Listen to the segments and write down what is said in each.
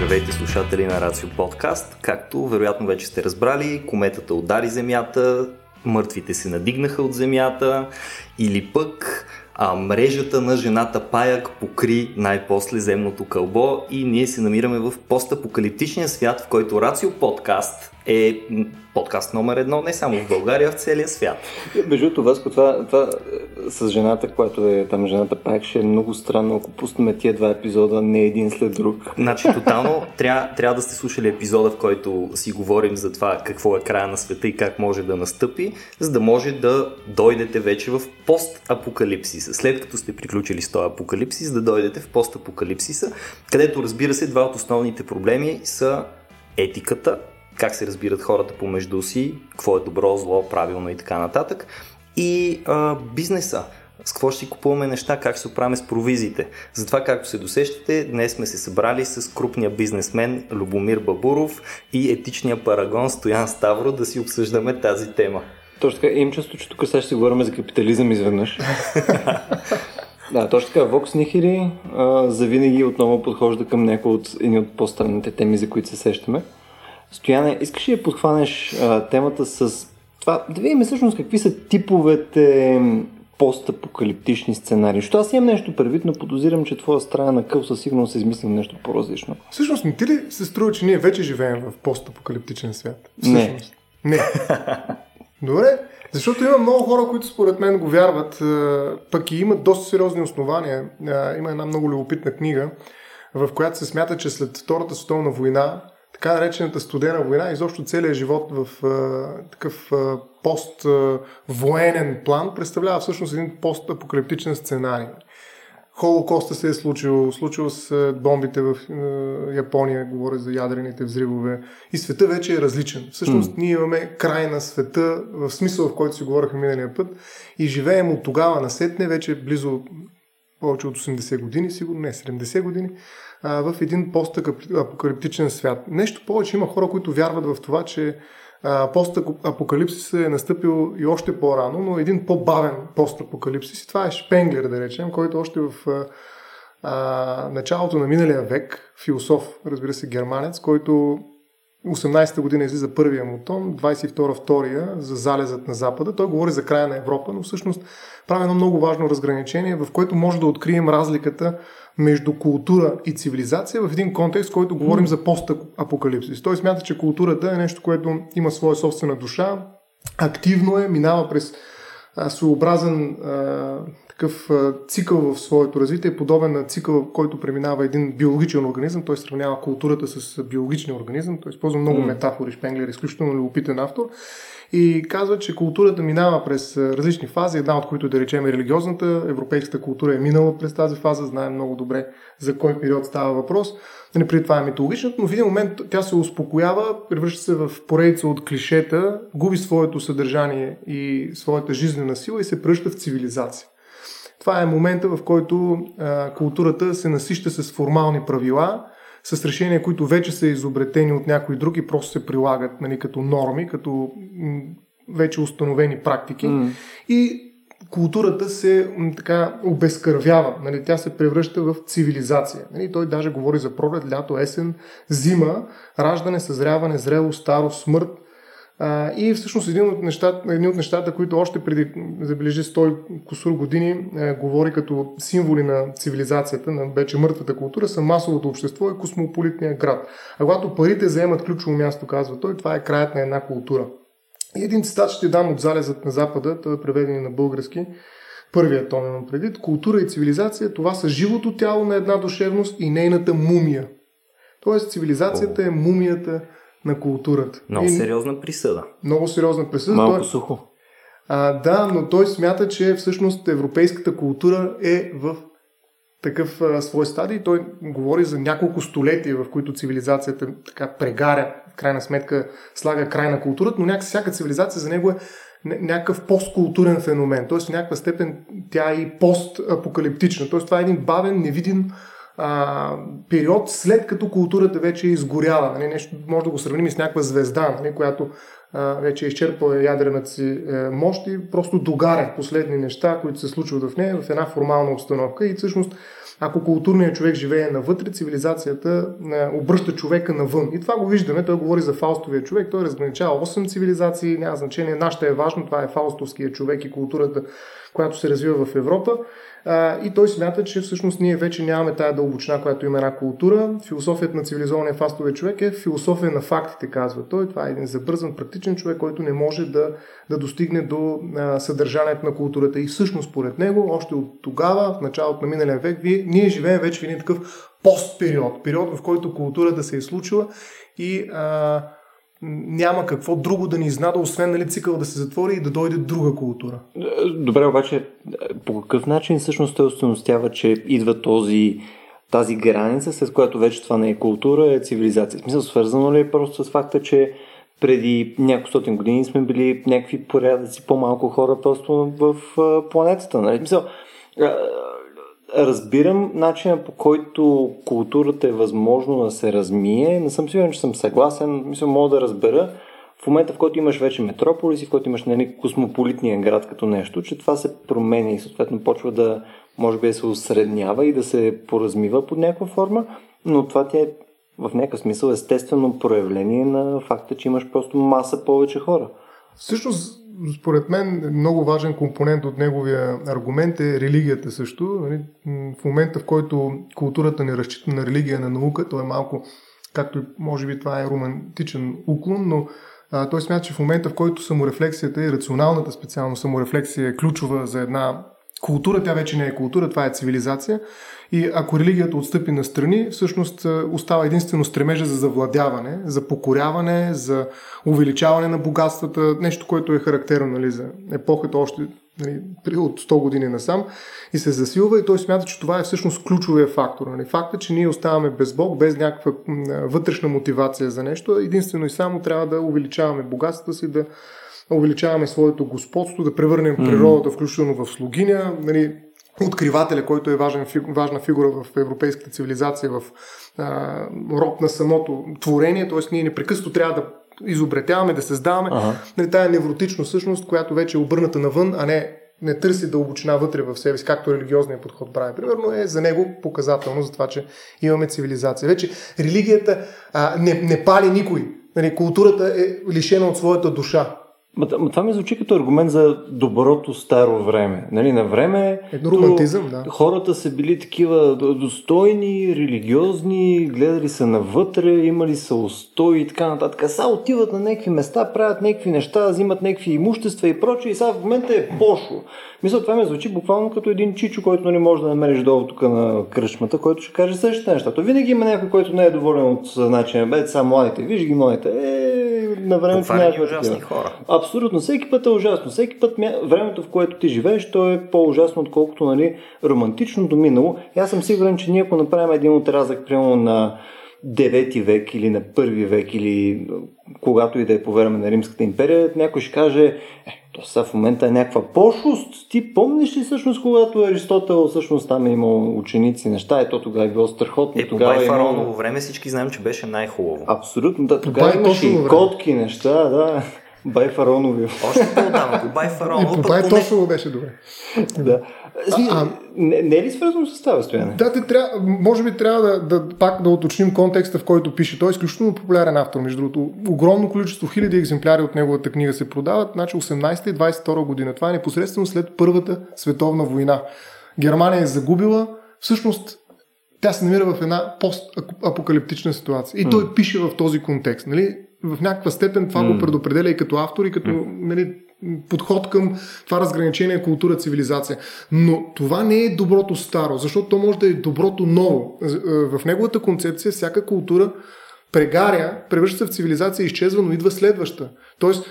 Здравейте слушатели на Рацио Подкаст. Както вероятно вече сте разбрали, кометата удари Земята, мъртвите се надигнаха от Земята или пък а, мрежата на жената Паяк покри най-после земното кълбо и ние се намираме в постапокалиптичния свят, в който Рацио Подкаст е подкаст номер едно не само в България, а в целия свят. Между това, това, това с жената, която е там жената пак ще е много странно, ако пуснем тия два епизода не един след друг. Значи тотално трябва, трябва да сте слушали епизода, в който си говорим за това какво е края на света и как може да настъпи, за да може да дойдете вече в постапокалипсиса. След като сте приключили с този апокалипсис, да дойдете в постапокалипсиса, където разбира се два от основните проблеми са етиката как се разбират хората помежду си, какво е добро, зло, правилно и така нататък. И а, бизнеса. С какво ще си купуваме неща, как ще се оправяме с провизиите. Затова, както се досещате, днес сме се събрали с крупния бизнесмен Любомир Бабуров и етичния парагон Стоян Ставро да си обсъждаме тази тема. Точно така, имам чувство, че тук сега ще си говорим за капитализъм изведнъж. да, точно така, Vox Nihili завинаги отново подхожда към някои от, едни от по-странните теми, за които се сещаме. Стояне, искаш ли да подхванеш а, темата с това, да видим всъщност какви са типовете постапокалиптични сценарии. Защото аз имам нещо предвид, но подозирам, че твоя страна на къл със сигурност е измислил нещо по-различно. Всъщност, не ти ли се струва, че ние вече живеем в постапокалиптичен свят? Всъщност. Не. Не. Добре. Защото има много хора, които според мен го вярват, пък и имат доста сериозни основания. Има една много любопитна книга, в която се смята, че след Втората световна война така наречената студена война, изобщо целият живот в а, такъв а, пост-военен план представлява всъщност един пост-апокалиптичен сценарий. Холокоста се е случил, случил с бомбите в е, Япония, говоря за ядрените взривове. И света вече е различен. Всъщност mm. ние имаме край на света, в смисъл в който си говорихме миналия път, и живеем от тогава насетне, вече близо повече от 80 години, сигурно не 70 години, в един постапокалиптичен свят. Нещо повече има хора, които вярват в това, че постапокалипсис е настъпил и още по-рано, но един по-бавен постапокалипсис. И това е Шпенглер, да речем, който още в началото на миналия век, философ, разбира се, германец, който 18-та година излиза първия му том, 22-та втория за залезът на Запада. Той говори за края на Европа, но всъщност прави едно много важно разграничение, в което може да открием разликата между култура и цивилизация в един контекст, който говорим за постапокалипсис. Той смята, че културата е нещо, което има своя собствена душа, активно е, минава през своеобразен такъв цикъл в своето развитие, подобен на цикъл, който преминава един биологичен организъм. Той сравнява културата с биологичния организъм. Той използва много mm. метафори. Шпенглер е изключително любопитен автор и казва, че културата минава през различни фази, една от които да речем е религиозната. Европейската култура е минала през тази фаза, знаем много добре за кой период става въпрос. Не преди това е митологичната, но в един момент тя се успокоява, превръща се в поредица от клишета, губи своето съдържание и своята жизнена сила и се превръща в цивилизация. Това е момента, в който а, културата се насища с формални правила, с решения, които вече са изобретени от някои други, просто се прилагат нали, като норми, като вече установени практики. Mm. И културата се така обезкървява. Нали? Тя се превръща в цивилизация. Нали? Той даже говори за пролет, лято, есен, зима, раждане, съзряване, зрело, старо, смърт – и всъщност един от, нещата, един от нещата, които още преди, забележи 100 косур години, е, говори като символи на цивилизацията, на вече мъртвата култура, са масовото общество и космополитния град. А когато парите заемат ключово място, казва той, това е краят на една култура. И един цитат ще дам от Залезът на Запада, той е преведен на български. Първият том имам предвид. Култура и цивилизация, това са живото тяло на една душевност и нейната мумия. Тоест цивилизацията е мумията на културата. Много и, сериозна присъда. Много сериозна присъда. Малко той, сухо. А, да, но той смята, че всъщност европейската култура е в такъв а, свой стадий. Той говори за няколко столетия, в които цивилизацията така прегаря, в крайна сметка слага край на културата, но някак всяка цивилизация за него е някакъв посткултурен феномен. Тоест в някаква степен тя е и постапокалиптична. Тоест това е един бавен, невидим а, период, след като културата вече е изгоряла. Нали, нещо, може да го сравним и с някаква звезда, нали, която а, вече е изчерпала ядрената си е, мощ и просто догаря последни неща, които се случват в нея в една формална обстановка и всъщност ако културният човек живее навътре, цивилизацията обръща човека навън. И това го виждаме. Той говори за фаустовия човек. Той разграничава 8 цивилизации. Няма значение. Нашата е важно. Това е фаустовския човек и културата, която се развива в Европа. И той смята, че всъщност ние вече нямаме тая дълбочина, която има една култура. Философията на цивилизования фастовия човек е философия на фактите, казва той. Това е един забързан, практичен човек, който не може да, да достигне до съдържанието на културата. И всъщност, според него, още от тогава, в началото на миналия век, ние живеем вече в един такъв постпериод, период, в който културата се е случила и а, няма какво друго да ни изнада, освен нали, цикъл да се затвори и да дойде друга култура. Добре, обаче по какъв начин всъщност той установява, че идва този, тази граница, след която вече това не е култура, е цивилизация? В смисъл, свързано ли е просто с факта, че преди няколко стотин години сме били някакви порядъци по-малко хора просто в планетата. Нали? Смисъл, разбирам начина по който културата е възможно да се размие. Не съм сигурен, че съм съгласен. Мисля, мога да разбера в момента, в който имаш вече метрополис и в който имаш нали, космополитния град като нещо, че това се променя и съответно почва да, може би, да се осреднява и да се поразмива под някаква форма, но това ти е в някакъв смисъл естествено проявление на факта, че имаш просто маса повече хора. Всъщност, според мен, много важен компонент от неговия аргумент е религията също. Нали, в момента, в който културата не разчита на религия, на наука, то е малко, както може би това е романтичен уклон, но а, той смята, че в момента, в който саморефлексията и рационалната специално саморефлексия е ключова за една култура, тя вече не е култура, това е цивилизация. И ако религията отстъпи на страни, всъщност остава единствено стремежа за завладяване, за покоряване, за увеличаване на богатствата, нещо, което е характерно нали, за епохата още нали, от 100 години насам и се засилва и той смята, че това е всъщност ключовия фактор. Нали. Факта, че ние оставаме без Бог, без някаква вътрешна мотивация за нещо, единствено и само трябва да увеличаваме богатствата си, да увеличаваме своето господство, да превърнем природата, включително в слугиня, нали, откривателя, който е важен, важна фигура в европейската цивилизация, в а, род на самото творение, т.е. ние непрекъснато трябва да изобретяваме, да създаваме ага. нали, тая невротична същност, която вече е обърната навън, а не не търси дълбочина вътре в себе си, както религиозният подход прави. Примерно е за него показателно за това, че имаме цивилизация. Вече религията а, не, не пали никой. Нали, културата е лишена от своята душа. Ма, това ми звучи като аргумент за доброто старо време. Нали, на време Едно романтизъм, да. хората са били такива достойни, религиозни, гледали са навътре, имали са устои и така нататък. Сега отиват на някакви места, правят някакви неща, взимат някакви имущества и прочее и сега в момента е пошло. Мисля, това ми звучи буквално като един чичо, който не нали, може да намериш долу тук на кръчмата, който ще каже същите неща. То винаги има някой, който не е доволен от начина. Бе, са младите, виж ги младите. Е, на времето няма ужасни хора. Абсолютно. Всеки път е ужасно. Всеки път времето, в което ти живееш, то е по-ужасно, отколкото нали, романтичното минало. И аз съм сигурен, че ние ако направим един отрязък, примерно на 9 век или на първи век или когато и да е по време на Римската империя, някой ще каже, е, то сега в момента е някаква пошлост. Ти помниш ли всъщност, когато Аристотел всъщност там е имал ученици, неща, ето тогава е било страхотно. Е, по тогава е имал... време всички знаем, че беше най-хубаво. Абсолютно, да, тогава имаше и котки неща, да. Бай Фаронови. Още по-отдавна, Бай Фаронови. И по Бай Тошово беше добре. да. А, не, не е ли свързано с това стояне? Да, те трябва, може би трябва да, да, пак да уточним контекста, в който пише. Той е изключително популярен автор, между другото. Огромно количество, хиляди екземпляри от неговата книга се продават, значи 18 и 22 година. Това е непосредствено след Първата световна война. Германия е загубила, всъщност тя се намира в една постапокалиптична ситуация. И mm. той пише в този контекст. Нали? В някаква степен това mm. го предопределя и като автор, и като mm. нали, подход към това разграничение култура-цивилизация. Но това не е доброто старо, защото то може да е доброто ново. Е, в неговата концепция всяка култура прегаря, превръща се в цивилизация, изчезва, но идва следваща. Тоест,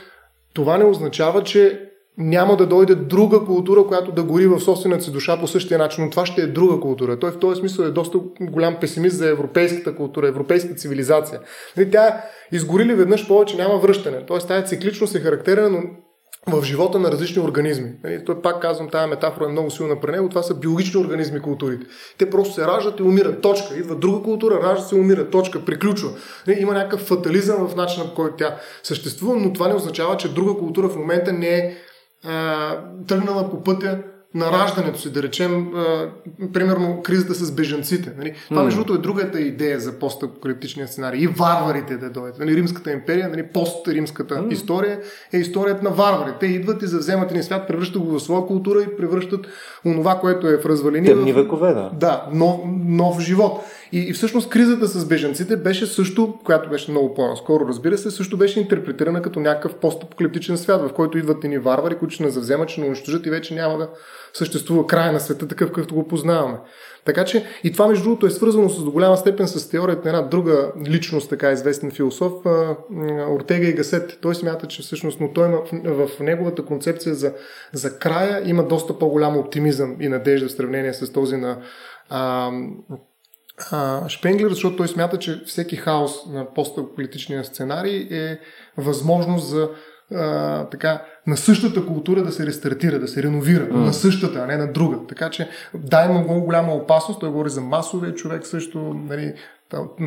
това не означава, че няма да дойде друга култура, която да гори в собствената си душа по същия начин, но това ще е друга култура. Той в този смисъл е доста голям песимист за европейската култура, европейската цивилизация. Нали, тя изгорили веднъж повече, няма връщане. Тоест тази цикличност е характерна, но в живота на различни организми. Нали, той пак казвам, тази метафора е много силна при него. Това са биологични организми културите. Те просто се раждат и умират. Точка. Идва друга култура, ражда се умира. Точка. Приключва. Нали, има някакъв фатализъм в начина, по който тя съществува, но това не означава, че друга култура в момента не е тръгнала по пътя на раждането си, да речем, а, примерно кризата с бежанците. Нали? Това, между другото, е другата идея за постапокалиптичния сценарий. И варварите да дойдат. Нали? Римската империя, нали? пост-римската mm. история е историята на варварите. Те идват и завземат един свят, превръщат го в своя култура и превръщат онова, което е в развалини. Темни векове, да. Да, нов, нов живот. И, и всъщност кризата с беженците беше също, която беше много по-наскоро, разбира се, също беше интерпретирана като някакъв постапокалиптичен свят, в който идват ни варвари, които ще не завземат, ще не унищожат и вече няма да съществува край на света такъв, какъвто го познаваме. Така че и това, между другото, е свързано с до голяма степен с теорията на една друга личност, така известен философ, Ортега и Гасет. Той смята, че всъщност, но той има в неговата концепция за, за края има доста по-голям оптимизъм и надежда в сравнение с този на а, а, Шпенглер, защото той смята, че всеки хаос на постаполитичния сценарий е възможност за а, така, на същата култура да се рестартира, да се реновира, mm. на същата, а не на друга. Така че да, има много голяма опасност. Той говори за масовия човек също, нали,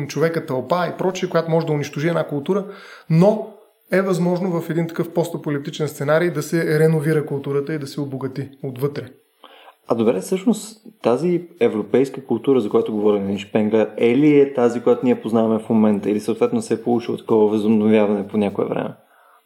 човека тълпа и прочие, която може да унищожи една култура, но е възможно в един такъв постаполитичен сценарий да се реновира културата и да се обогати отвътре. А добре, всъщност тази европейска култура, за която говорим на Шпенглер, е ли е тази, която ние познаваме в момента или съответно се е получило такова възобновяване по някое време?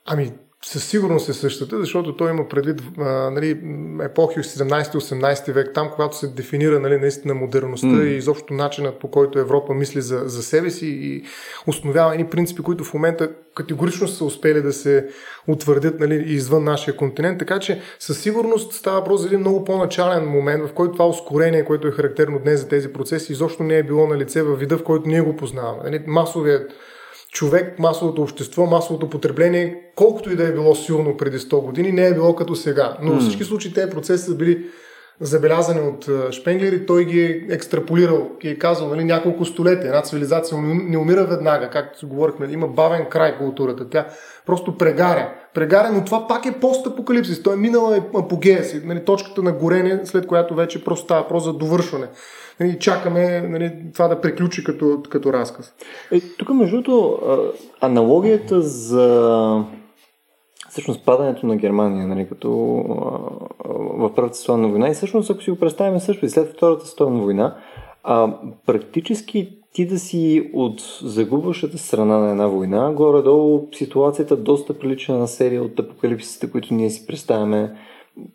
Ами, със сигурност е същата, защото той има предвид а, нали, епохи 17-18 век, там, когато се дефинира нали, наистина модерността mm. и изобщо начинът по който Европа мисли за, за себе си и установява едни принципи, които в момента категорично са успели да се утвърдят нали, извън нашия континент. Така че със сигурност става въпрос за един много по-начален момент, в който това ускорение, което е характерно днес за тези процеси, изобщо не е било на лице във вида, в който ние го познаваме. Нали, масовият човек, масовото общество, масовото потребление, колкото и да е било силно преди 100 години, не е било като сега. Но във всички случаи тези процеси са били забелязани от Шпенглер и той ги е екстраполирал и е казал нали, няколко столетия. Една цивилизация не умира веднага, както говорихме, има бавен край културата. Тя просто прегаря. Прегаря, но това пак е постапокалипсис. Той е минала апогея си, нали, точката на горение, след която вече просто става просто за довършване и чакаме нали, това да приключи като, като разказ. Е, тук, между другото, аналогията за всъщност падането на Германия, нали, като в Първата световна война и всъщност, ако си го представим също и след Втората световна война, а, практически ти да си от загубващата страна на една война, горе-долу ситуацията доста прилича на серия от апокалипсисите, които ние си представяме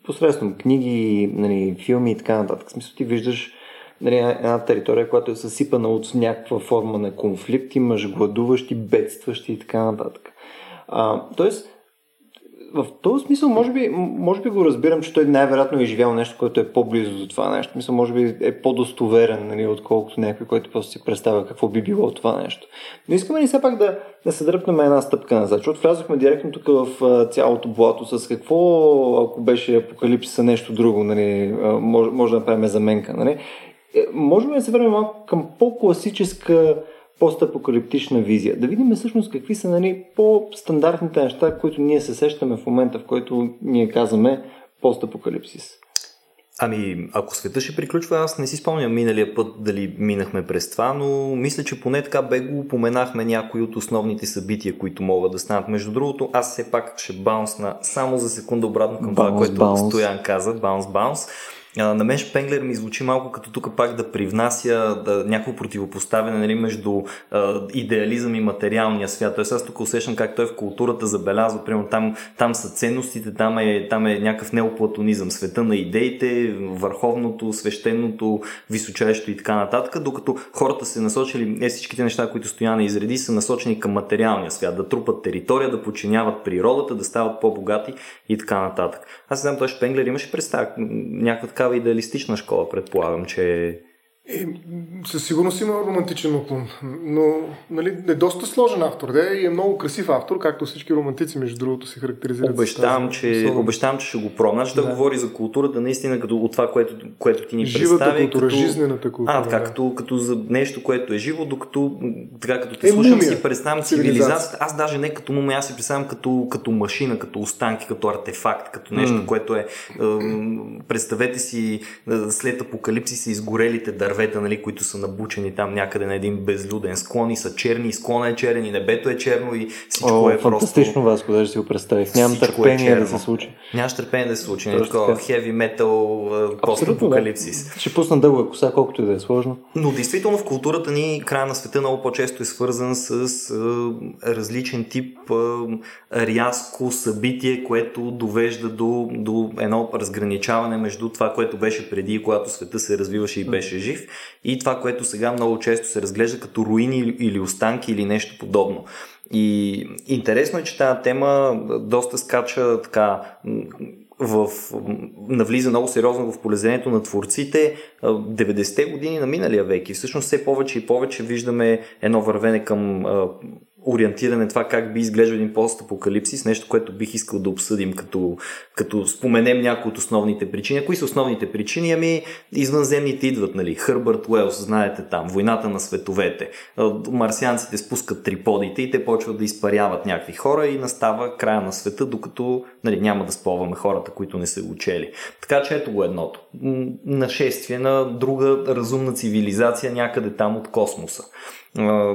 посредством книги, нали, филми и така нататък. В смисъл ти виждаш нали, една територия, която е съсипана от някаква форма на конфликт, имаш гладуващи, бедстващи и така нататък. А, тоест, в този смисъл, може би, може би го разбирам, че той най-вероятно е живял нещо, което е по-близо до това нещо. Мисля, може би е по-достоверен, нали, отколкото някой, който просто си представя какво би било това нещо. Но искаме ли все пак да, да се дръпнем една стъпка назад, защото влязохме директно тук в цялото блато с какво, ако беше апокалипсиса нещо друго, нали, може, може да направим заменка. Нали. Е, можем да се върнем малко към по-класическа постапокалиптична визия. Да видим всъщност какви са нали, по-стандартните неща, които ние се сещаме в момента, в който ние казваме постапокалипсис. Ами, ако света ще приключва, аз не си спомням миналия път дали минахме през това, но мисля, че поне така бе го упоменахме някои от основните събития, които могат да станат. Между другото, аз все пак ще баунсна само за секунда обратно към това, което bounce. Стоян каза, баунс, баунс. На мен Шпенглер ми звучи малко като тук пак да привнася да, някакво противопоставяне нали, между а, идеализъм и материалния свят. Тоест аз тук усещам как той в културата забелязва, примерно там, там са ценностите, там е, там е някакъв неоплатонизъм, света на идеите, върховното, свещеното, височайщо и така нататък, докато хората се насочили, е всичките неща, които Стояна изреди, са насочени към материалния свят, да трупат територия, да подчиняват природата, да стават по-богати и така нататък. Аз знам, той Шпенглер имаше представа някаква такава идеалистична школа, предполагам, че е, със сигурност има романтичен уклон, но нали, е доста сложен автор да, и е много красив автор, както всички романтици, между другото, се характеризират. Обещавам, че, обещавам, че ще го пробна. Ще да. говори за културата наистина като от това, което, което ти ни Живата представи. култура, като, жизнената култура. А, така, да. като, като за нещо, което е живо, докато така, като те е, слушам мумия, си представям цивилизацията. Аз даже не като мумия, аз си представям като, като машина, като останки, като артефакт, като нещо, mm. което е... Представете си след апокалипси са изгорелите дърва дървета, нали, които са набучени там някъде на един безлюден склон и са черни, и склона е черен и небето е черно и всичко О, е фантастично просто... Васко, даже си го представих. Нямам е търпение да черно. се случи. Нямаш търпение да се случи, нали, такова metal, а, постапокалипсис. Да. Ще пусна дълга коса, колкото и да е сложно. Но действително в културата ни края на света много по-често е свързан с а, различен тип а, рязко събитие, което довежда до, до едно разграничаване между това, което беше преди, когато света се развиваше и беше жив, и това, което сега много често се разглежда като руини или- останки или нещо подобно. И интересно е, че тази тема доста скача така в, навлиза много сериозно в полезението на творците а, 90-те години на миналия век и всъщност все повече и повече виждаме едно вървене към ориентиране това как би изглеждал един постапокалипсис, нещо, което бих искал да обсъдим, като, като споменем някои от основните причини. Кои са основните причини? Ами, извънземните идват, нали? Хърбърт Уелс, знаете там, войната на световете. Марсианците спускат триподите и те почват да изпаряват някакви хора и настава края на света, докато нали, няма да спълваме хората, които не са учели. Така че ето го едното. Нашествие на друга разумна цивилизация някъде там от космоса.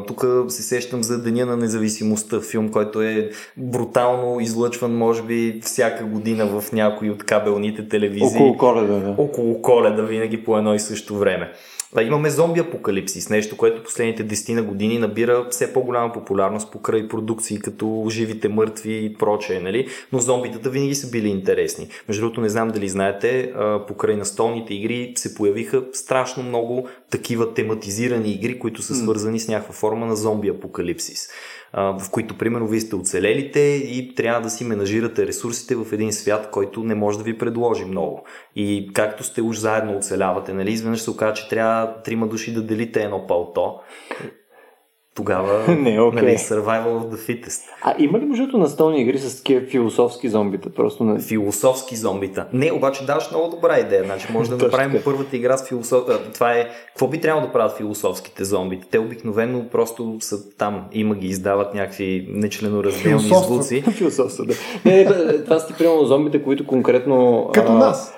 Тук се сещам за Деня на независимостта, филм, който е брутално излъчван, може би, всяка година в някои от кабелните телевизии. Около коледа, да. Около коледа, винаги по едно и също време. А имаме зомби апокалипсис, нещо, което последните 10 на години набира все по-голяма популярност покрай продукции като живите мъртви и прочее, нали? Но зомбитата винаги са били интересни. Между другото, не знам дали знаете, покрай настолните игри се появиха страшно много такива тематизирани игри, които са свързани с някаква форма на зомби апокалипсис в които, примерно, вие сте оцелелите и трябва да си менажирате ресурсите в един свят, който не може да ви предложи много. И както сте уж заедно оцелявате, нали, изведнъж се оказа, че трябва трима души да делите едно палто. Тогава, Не е окей. нали, survival of the fittest. А има ли между настолни игри с такива философски зомбита? Просто на... Философски зомбита. Не, обаче даваш много добра идея. Значи може да направим първата игра с философ... Това е... Какво би трябвало да правят философските зомбите? Те обикновено просто са там. Има ги издават някакви нечленоразделни звуци. Философство, да. Не, не, това са ти примерно зомбите, които конкретно... Като а, нас.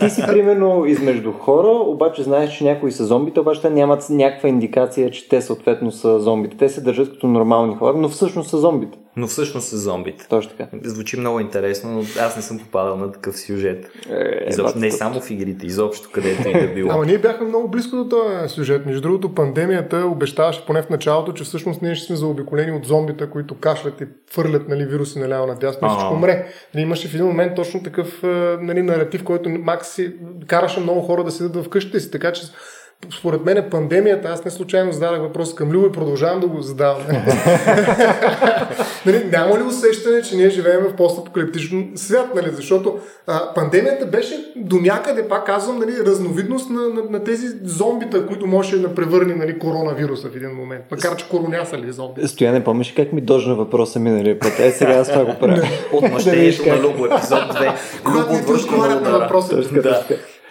Ти си примерно измежду хора, обаче знаеш, че някои са зомбите, обаче те нямат някаква индикация, че те съответно са зомбите. Те се държат като нормални хора, но всъщност са зомбите. Но всъщност са зомбите. Точно така. Звучи много интересно, но аз не съм попадал на такъв сюжет. Е, Изобщо, не само в игрите, изобщо където и да било. Ама ние бяхме много близко до този сюжет. Между другото, пандемията обещаваше поне в началото, че всъщност ние ще сме заобиколени от зомбита, които кашлят и фърлят нали, вируси наляво надясно и всичко умре. Нали, имаше в един момент точно такъв е, нали, наратив, който Макс си караше много хора да седят в къщите си, така че според мен пандемията, аз не случайно зададах въпрос към Любо и продължавам да го задавам. нали, няма ли усещане, че ние живеем в постапокалиптичен свят, нали? защото а, пандемията беше до някъде, пак казвам, нали, разновидност на, на, на тези зомбита, които може да превърне нали, коронавируса в един момент. Макар, че короняса ли е зомби? Стояне, помниш как ми дожна въпроса миналия път? Е, сега аз това го правя. Отмъщението на Любо, епизод 2. Когато Любо не ти отговарят на въпроса.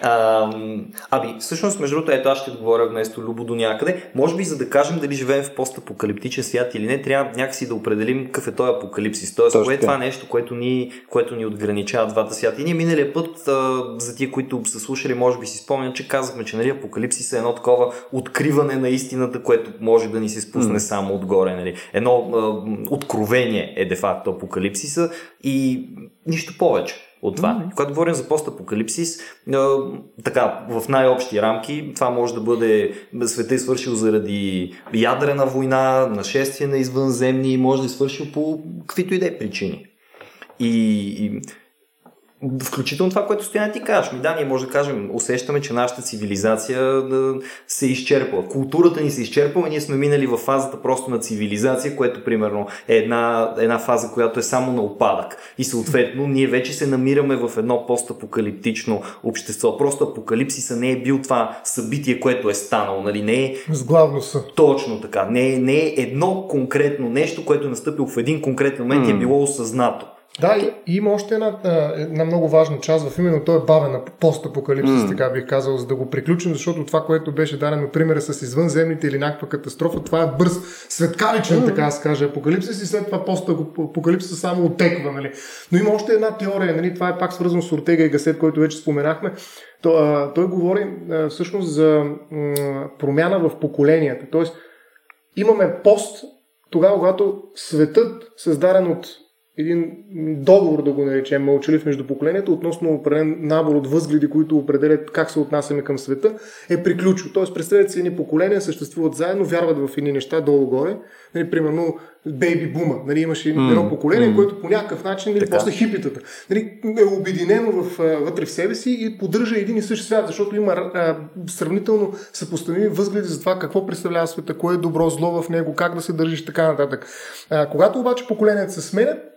Ам, Аби, всъщност, между другото, ето аз ще отговоря вместо Любо до някъде. Може би, за да кажем дали живеем в постапокалиптичен свят или не, трябва някакси да определим какъв е този апокалипсис. Тоест, Точно кое е това нещо, което ни, което ни отграничава двата свята. И ние миналия път, а, за тия, които са слушали, може би си спомнят, че казахме, че нали, апокалипсис е едно такова откриване на истината, което може да ни се спусне само отгоре. Нали. Едно а, откровение е де-факто апокалипсиса и нищо повече от това. Mm-hmm. Когато говорим за постапокалипсис, така, в най-общи рамки, това може да бъде света е свършил заради ядрена война, нашествие на извънземни, може да е свършил по каквито и да е причини. И, и Включително това, което стоя ти кажеш. Ми, да, ние може да кажем, усещаме, че нашата цивилизация да, се изчерпва. Културата ни се изчерпва ние сме минали в фазата просто на цивилизация, което примерно е една, една фаза, която е само на опадък. И съответно ние вече се намираме в едно постапокалиптично общество. Просто апокалипсиса не е бил това събитие, което е станало. Нали? Не е С главно са. точно така. Не, е- не е едно конкретно нещо, което е настъпило в един конкретен момент и е било осъзнато. Да, и има още една, една много важна част в именно този бавен постапокалипсис, mm. така бих казал, за да го приключим, защото това, което беше дадено примера с извънземните или някаква катастрофа, това е бърз, светкаличен, mm. така да каже, апокалипсис и след това постапокалипсис само отеква. Нали. Но има още една теория, нали, това е пак свързано с Ортега и Гасет, който вече споменахме. Той, той говори всъщност за промяна в поколенията. Тоест, имаме пост тогава, когато светът, създаден от един договор, да го наречем, мълчалив между поколенията, относно определен набор от възгледи, които определят как се отнасяме към света, е приключил. Тоест, представете си, едни поколения съществуват заедно, вярват в едни неща долу-горе. Нали, примерно, бейби бума. Нали, имаше mm, едно поколение, mm. което по някакъв начин, нали, после хипитата, нали, е обединено в, вътре в себе си и поддържа един и същ свят, защото има а, сравнително съпоставими възгледи за това какво представлява света, кое е добро, зло в него, как да се държиш, така нататък. А, когато обаче поколенията се сменят,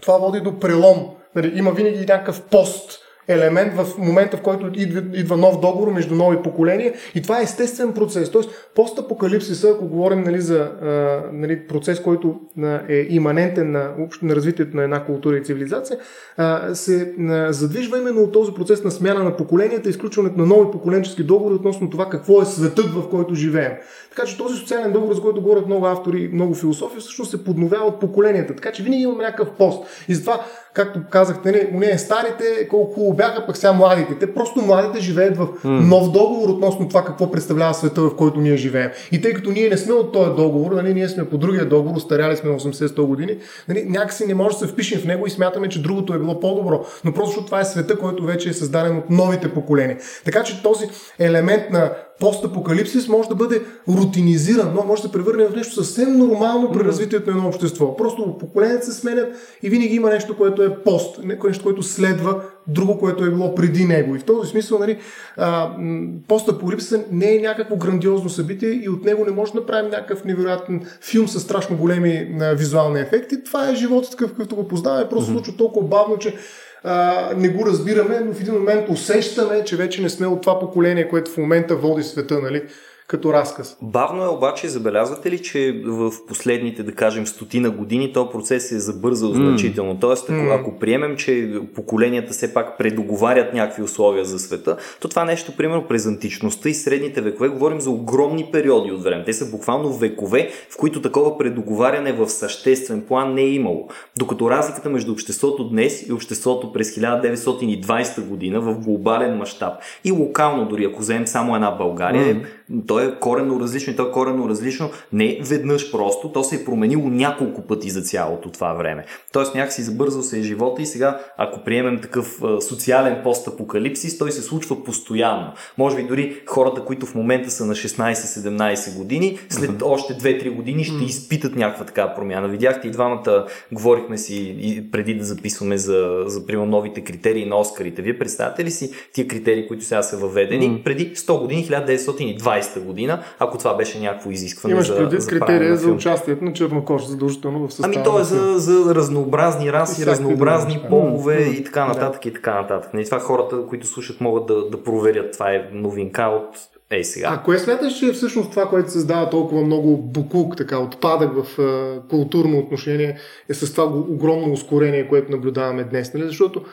това води до прелом. Нали, има винаги някакъв пост елемент в момента, в който идва, идва нов договор между нови поколения и това е естествен процес. Тоест, постапокалипсиса, ако говорим нали, за а, нали, процес, който а, е иманентен на, на развитието на една култура и цивилизация, а, се а, задвижва именно от този процес на смяна на поколенията, изключването на нови поколенчески договори относно това какво е светът, в който живеем. Така че този социален договор, за който говорят много автори, много философи, всъщност се подновява от поколенията. Така че винаги имаме някакъв пост. И затова както казахте, не, нали, не старите, колко хубаво бяха, пък сега младите. Те просто младите живеят в нов договор относно това какво представлява света, в който ние живеем. И тъй като ние не сме от този договор, нали, ние сме по другия договор, устаряли сме 80-100 години, нали, някакси не може да се впишем в него и смятаме, че другото е било по-добро. Но просто защото това е света, който вече е създаден от новите поколения. Така че този елемент на постапокалипсис може да бъде рутинизиран, но може да се превърне в нещо съвсем нормално при развитието на едно общество. Просто поколенията се сменят и винаги има нещо, което е пост, нещо, което следва друго, което е било преди него. И в този смисъл, нали, постапокалипсис не е някакво грандиозно събитие и от него не може да направим някакъв невероятен филм с страшно големи визуални ефекти. Това е животът, такъв, какъвто го познаваме, просто mm-hmm. случва толкова бавно, че а, не го разбираме, но в един момент усещаме, че вече не сме от това поколение, което в момента води света, нали? Като разказ. Бавно е обаче, забелязвате ли, че в последните, да кажем, стотина години този процес е забързал mm. значително. Тоест, ако, mm. ако приемем, че поколенията все пак предоговарят някакви условия за света, то това нещо, примерно, през античността и средните векове, говорим за огромни периоди от време. Те са буквално векове, в които такова предоговаряне в съществен план не е имало. Докато разликата между обществото днес и обществото през 1920 година в глобален мащаб и локално, дори ако вземем само една България, mm. То то е коренно различно и то е коренно различно не веднъж просто, то се е променило няколко пъти за цялото това време. Тоест някакси забързал се е живота и сега, ако приемем такъв социален постапокалипсис, той се случва постоянно. Може би дори хората, които в момента са на 16-17 години, след mm-hmm. още 2-3 години ще mm-hmm. изпитат някаква така промяна. Видяхте и двамата, говорихме си и преди да записваме за, за примерно новите критерии на Оскарите. Вие представяте ли си тия критерии, които сега са въведени mm-hmm. преди 100 години, 1920 година, ако това беше някакво изискване. Имаш за, предвид за критерия за участието на чернокож, задължително в състава. Ами то е за, за разнообразни раси, разнообразни да полове и така нататък да. и така нататък. Не, това хората, които слушат, могат да, да проверят. Това е новинка от Ей сега. А кое смяташ, че е всъщност това, което създава толкова много букук, така, отпадък в а, културно отношение, е с това огромно ускорение, което наблюдаваме днес? Нали? Защото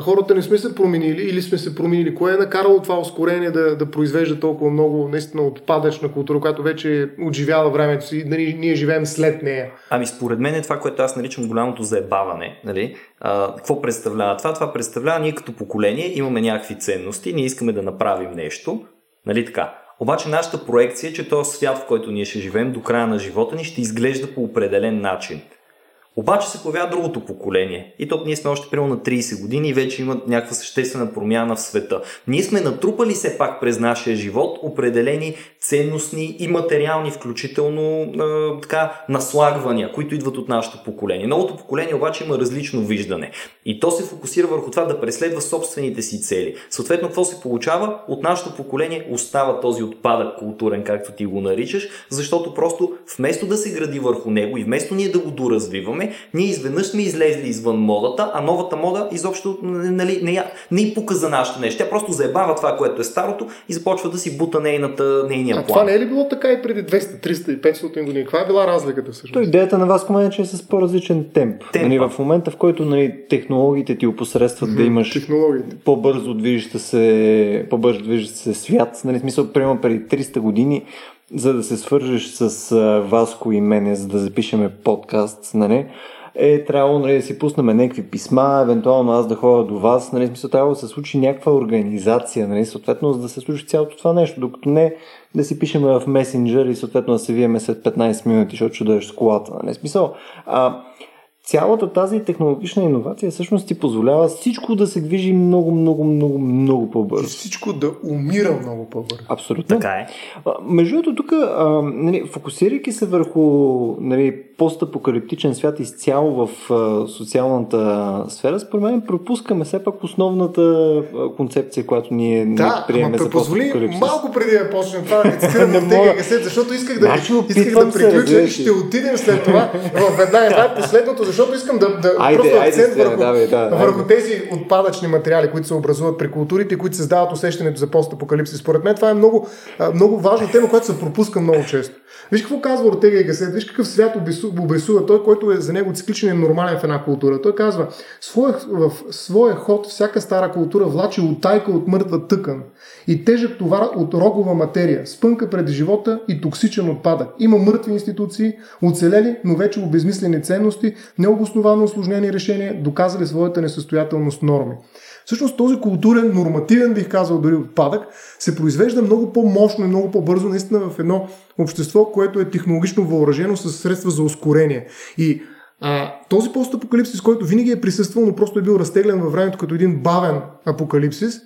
хората не сме се променили или сме се променили. Кое е накарало това ускорение да, да произвежда толкова много наистина отпадъчна култура, която вече е отживяла времето си, нали, ние живеем след нея? Ами според мен е това, което аз наричам голямото заебаване. Нали? А, какво представлява това? Това представлява ние като поколение имаме някакви ценности, ние искаме да направим нещо, нали така? Обаче нашата проекция е, че този свят, в който ние ще живеем до края на живота ни, ще изглежда по определен начин. Обаче се появява другото поколение. И то ние сме още примерно на 30 години и вече имат някаква съществена промяна в света. Ние сме натрупали все пак през нашия живот определени ценностни и материални, включително е, така, наслагвания, които идват от нашето поколение. Новото поколение обаче има различно виждане. И то се фокусира върху това да преследва собствените си цели. Съответно, какво се получава? От нашето поколение остава този отпадък културен, както ти го наричаш, защото просто вместо да се гради върху него и вместо ние да го доразвиваме, време, ние изведнъж сме излезли извън модата, а новата мода изобщо нали, не, я, не и пука за нашите неща. Тя просто заебава това, което е старото и започва да си бута нейната, нейния А план. това не е ли било така и преди 200, 300 и 500 години? Каква е била разликата То всъщност? идеята на вас е, че е с по-различен темп. Темпа. Нали, в момента, в който нали, технологиите ти опосредстват да имаш по-бързо движеща се, по-бързо движещ се свят. Нали, смисъл, примерно преди 300 години, за да се свържеш с а, Васко и мене, за да запишеме подкаст, нали, е трябвало нали, да си пуснем някакви писма, евентуално аз да ходя до вас, нали, смисъл трябва да се случи някаква организация, нали, съответно, за да се случи цялото това нещо, докато не да си пишеме в месенджер и съответно да се виеме след 15 минути, защото ще дадеш с колата. Нали, смисъл, а, цялата тази технологична иновация всъщност ти позволява всичко да се движи много, много, много, много И по-бързо. всичко да умира много по-бързо. Абсолютно. Така е. Между другото, тук, а, нали, фокусирайки се върху нали, постапокалиптичен свят изцяло в а, социалната сфера, според мен пропускаме все пак основната а, концепция, която ние не Да, приемаме ама за позволи малко преди да почнем това да не цитирам Не мога. защото исках да, Значи, исках да се, приключа и разбираш ще отидем след това в една една последното, защото искам да, да Айде, просто айде, акцент Стояне, върху, давай, да, върху айде. тези отпадъчни материали, които се образуват при културите, които създават усещането за постапокалипсис. Според мен това е много, много важна тема, която се пропуска много често. Виж какво казва Ортега и Гасет, виж какъв свят обесу- обесува той, който е за него цикличен и нормален в една култура. Той казва, своя, в своя ход всяка стара култура влачи утайка от мъртва тъкан и тежък товар от рогова материя, спънка пред живота и токсичен отпадък. Има мъртви институции, оцелели, но вече обезмислени ценности, необосновано осложнени решения, доказали своята несъстоятелност норми. Всъщност този културен, нормативен, бих казал дори отпадък, се произвежда много по-мощно и много по-бързо наистина в едно общество, което е технологично въоръжено с средства за ускорение. И а, този постапокалипсис, който винаги е присъствал, но просто е бил разтеглен във времето като един бавен апокалипсис,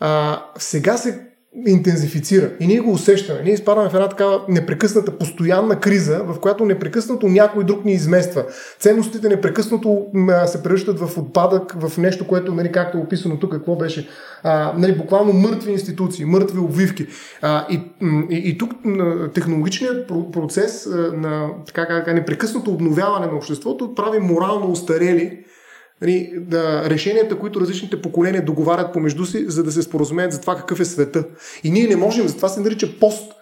а, сега се интензифицира и ние го усещаме. Ние изпадаме в една такава непрекъсната, постоянна криза, в която непрекъснато някой друг ни измества. Ценностите непрекъснато се превръщат в отпадък, в нещо, което, нали, както е описано тук, какво беше, а, нали, буквално мъртви институции, мъртви обвивки. А, и, и, и тук технологичният про- процес на така, как, непрекъснато обновяване на обществото прави морално устарели Нали, да, решенията, които различните поколения договарят помежду си, за да се споразумеят за това какъв е света. И ние не можем, затова се нарича пост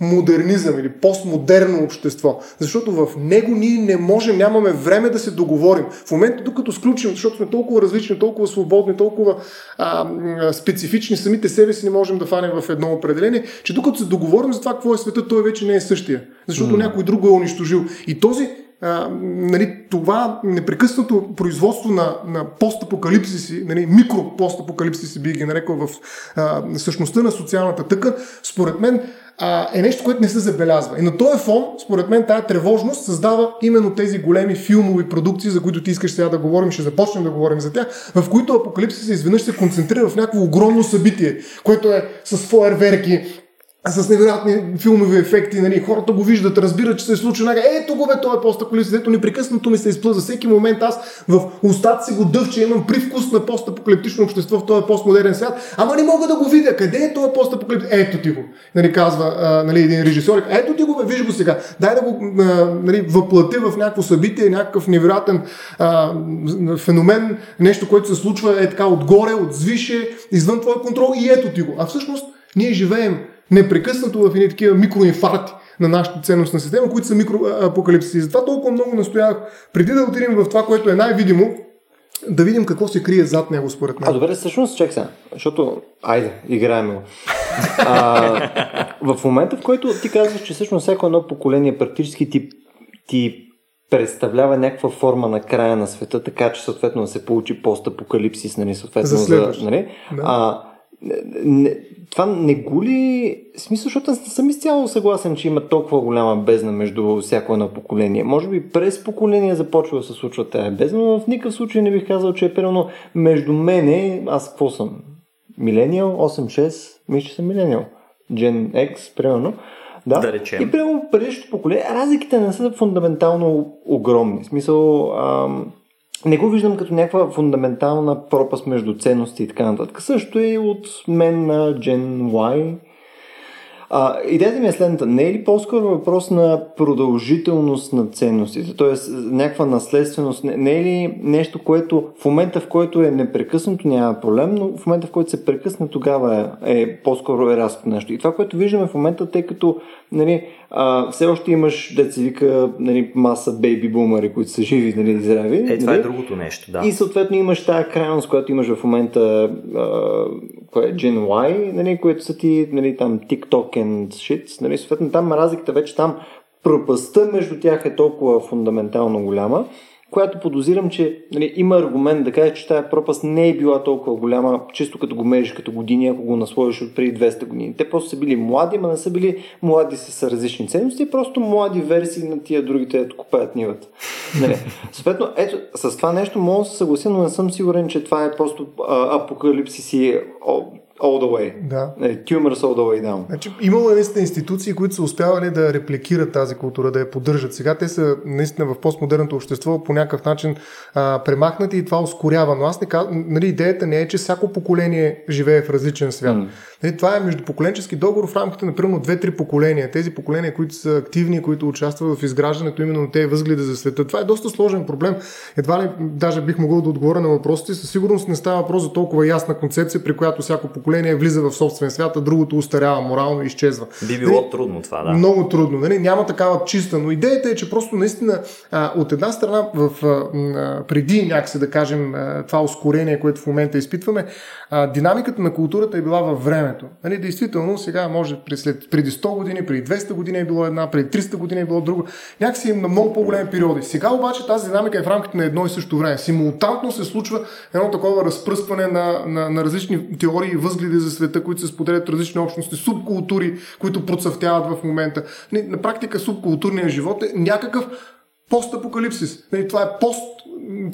модернизъм или постмодерно общество. Защото в него ние не можем, нямаме време да се договорим. В момента, докато сключим, защото сме толкова различни, толкова свободни, толкова а, специфични, самите себе си не можем да фанем в едно определение, че докато се договорим за това какво е света, той вече не е същия. Защото mm. някой друг го е унищожил. И този а, нали, това непрекъснато производство на, на постапокалипсиси, нали, микропостапокалипсиси би ги нарекал в а, същността на социалната тъкан, според мен а, е нещо, което не се забелязва. И на този фон, според мен, тая тревожност създава именно тези големи филмови продукции, за които ти искаш сега да говорим, ще започнем да говорим за тях, в които апокалипсис изведнъж се концентрира в някакво огромно събитие, което е с фойерверки, с невероятни филмови ефекти, нали, хората го виждат, разбират, че се е случило. Нага, ето го бе, той е постапокалипсис, ето непрекъснато ми се изплъзва. Всеки момент аз в устата си го дъвче, имам привкус на постапокалиптично общество в този постмодерен свят, ама не мога да го видя. Къде е този постапокалипсис? Ето ти го, нали, казва нали, един режисьор. Ето ти го бе, виж го сега. Дай да го а, нали, въплати в някакво събитие, някакъв невероятен а, феномен, нещо, което се случва е така отгоре, отзвише, извън твой контрол и ето ти го. А всъщност ние живеем непрекъснато в едни такива микроинфаркти на нашата ценностна система, които са микроапокалипсиси. Затова толкова много настоявах, преди да отидем в това, което е най-видимо, да видим какво се крие зад него, според А мен. добре, всъщност, чек сега, защото, айде, играем го. А, в момента, в който ти казваш, че всъщност всяко едно поколение практически ти, ти представлява някаква форма на края на света, така че съответно да се получи постапокалипсис, нали, съответно За следващ. нали? Да. А, не, това не го ли... Смисъл, защото не съм изцяло съгласен, че има толкова голяма бездна между всяко едно поколение. Може би през поколение започва да се случва тази бездна, но в никакъв случай не бих казал, че е примерно между мене, аз какво съм? Милениал, 8-6, мисля, че съм милениал. Gen X, примерно. Да, Да речем. И прямо предишното поколение, разликите не са фундаментално огромни. В смисъл, ам, не го виждам като някаква фундаментална пропаст между ценности и така нататък. Също е и от мен на Gen Y. А, идеята ми е следната. Не е ли по-скоро въпрос на продължителност на ценностите? Тоест, някаква наследственост. Не, не е ли нещо, което в момента, в който е непрекъснато, няма проблем, но в момента, в който се прекъсне, тогава е, е по-скоро е разход нещо. И това, което виждаме в момента, тъй като нали, а, все още имаш, деца вика, нали, маса бейби бумери, които са живи, нали, здрави. Е, това нали? е другото нещо, да. И съответно имаш тази крайност, която имаш в момента, а, кое е Gen Y, нали, които са ти, нали, там TikTok and shit, нали, съответно там разликата вече там пропаста между тях е толкова фундаментално голяма, която подозирам, че нали, има аргумент да каже, че тази пропаст не е била толкова голяма, чисто като го мериш като години, ако го наслоиш от преди 200 години. Те просто са били млади, но не са били млади с различни ценности, просто млади версии на тия другите, ето купаят нивата. Нали. Съответно, ето, с това нещо мога да се съглася, но не съм сигурен, че това е просто а, апокалипсис и all the way. Да. Нали, tumors all the way down. Значи, имало е наистина институции, които са успявали да репликират тази култура, да я поддържат. Сега те са наистина в постмодерното общество по някакъв начин а, премахнати и това ускорява. Но аз не казвам, нали, идеята не е, че всяко поколение живее в различен свят. Mm. Нали, това е междупоколенчески договор в рамките на примерно 2-3 поколения. Тези поколения, които са активни, които участват в изграждането именно на тези възгледи за света. Това е доста сложен проблем. Едва ли даже бих могъл да отговоря на въпросите. Със сигурност не става въпрос за толкова ясна концепция, при която всяко поколение влиза в собствен свят, а другото устарява морално и изчезва. Би било нали, трудно това, да. Много трудно. Нали? Няма такава чиста. Но идеята е, че просто наистина а, от една страна в, а, преди някакси да кажем а, това ускорение, което в момента изпитваме, а, динамиката на културата е била във времето. Нали, действително, сега може след, преди 100 години, преди 200 години е било една, преди 300 години е било друго. Някакси на много по-големи периоди. Сега обаче тази динамика е в рамките на едно и също време. Симултантно се случва едно такова разпръскване на, на, на различни теории и възгледи за света, които се споделят различни общности, субкултури, които процъфтяват в момента. Нали, на практика субкултурният живот е някакъв постапокалипсис. Нали, това е пост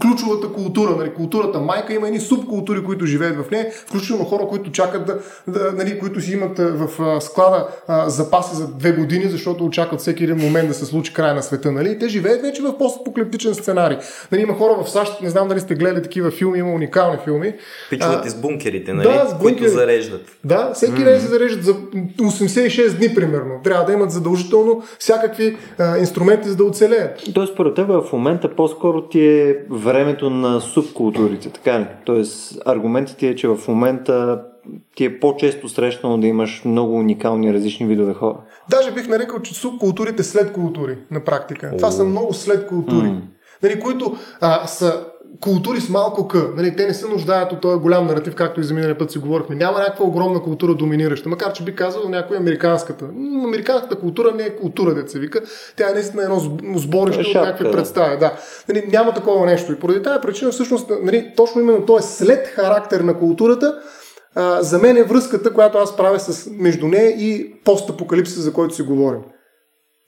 ключовата култура, нали, културата майка, има едни субкултури, които живеят в нея, включително хора, които чакат да, да нали, които си имат в склада а, запаси за две години, защото очакват всеки един момент да се случи край на света. Нали? И те живеят вече в постапокалиптичен сценарий. Нали, има хора в САЩ, не знам дали сте гледали такива филми, има уникални филми. Пичуват из бункерите, нали? Да, с бункери. които зареждат. Да, всеки ден се зареждат за 86 дни, примерно. Трябва да имат задължително всякакви а, инструменти, за да оцелеят. Тоест, според теб в момента по-скоро ти е времето на субкултурите, така ли? Тоест, аргументът ти е, че в момента ти е по-често срещано да имаш много уникални различни видове хора. Даже бих нарекал, че субкултурите след култури на практика. Това са много след култури. Mm. Нали, които а, са култури с малко къ. Нали, те не се нуждаят от този голям наратив, както и за миналия път си говорихме. Няма някаква огромна култура доминираща, макар че би казал някоя американската. Американската култура не е култура, деца вика. Тя е наистина едно сборище от някакви представи. Да. Нали, няма такова нещо. И поради тази причина, всъщност, нали, точно именно то е след характер на културата, а, за мен е връзката, която аз правя с, между нея и постапокалипсиса, за който си говорим.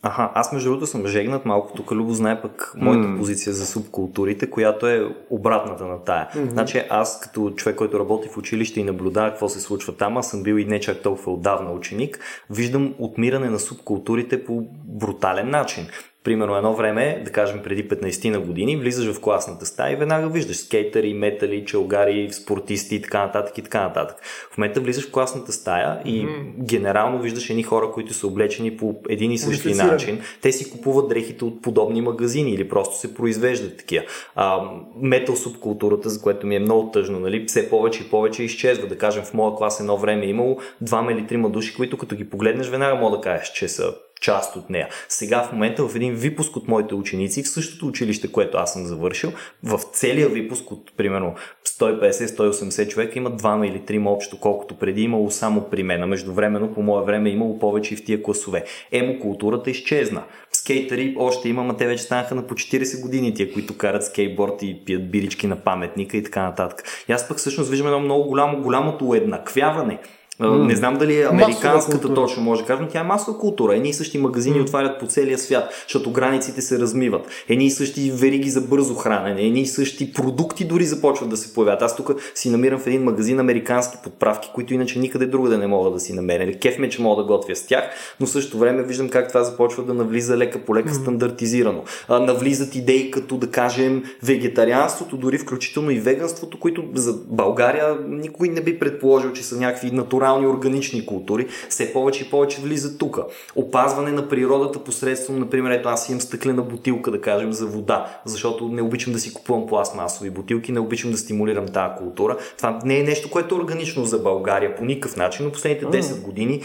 Аха, аз между другото съм жегнат малко, тук Любо знае пък моята mm. позиция за субкултурите, която е обратната на тая. Mm-hmm. Значи аз като човек, който работи в училище и наблюдава какво се случва там, аз съм бил и не чак толкова отдавна ученик, виждам отмиране на субкултурите по брутален начин. Примерно едно време, да кажем преди 15 на години, влизаш в класната стая и веднага виждаш скейтери, метали, челгари, спортисти и така нататък и така нататък. В момента влизаш в класната стая и mm-hmm. генерално виждаш едни хора, които са облечени по един и същи начин. Те си купуват дрехите от подобни магазини или просто се произвеждат такива. А, метал субкултурата, за което ми е много тъжно, нали, все повече и повече изчезва. Да кажем, в моя клас едно време е имало двама или трима души, които като ги погледнеш веднага мога да кажеш, че са част от нея. Сега в момента в един випуск от моите ученици в същото училище, което аз съм завършил, в целия випуск от примерно 150-180 човека има двама или трима общо, колкото преди имало само при мен. Междувременно по мое време е имало повече и в тия класове. Емо културата изчезна. Скейтери още има, а те вече станаха на по 40 години, тия, които карат скейтборд и пият бирички на паметника и така нататък. И аз пък всъщност виждам едно много голямо, голямото уеднаквяване Mm. Не знам дали е американската точно може да кажем, тя е масова култура. Едни и същи магазини mm. отварят по целия свят, защото границите се размиват. Едни и същи вериги за бързо хранене, едни и същи продукти дори започват да се появят. Аз тук си намирам в един магазин американски подправки, които иначе никъде другаде не мога да си намеря. Кеф ме, че мога да готвя с тях, но също време виждам как това започва да навлиза лека по лека mm. стандартизирано. А, навлизат идеи като да кажем вегетарианството, дори включително и веганството, които за България никой не би предположил, че са някакви натурални натурални органични култури, все повече и повече влизат тук. Опазване на природата посредством, например, ето аз имам стъклена бутилка, да кажем, за вода, защото не обичам да си купувам пластмасови бутилки, не обичам да стимулирам тази култура. Това не е нещо, което е органично за България по никакъв начин, но последните 10 години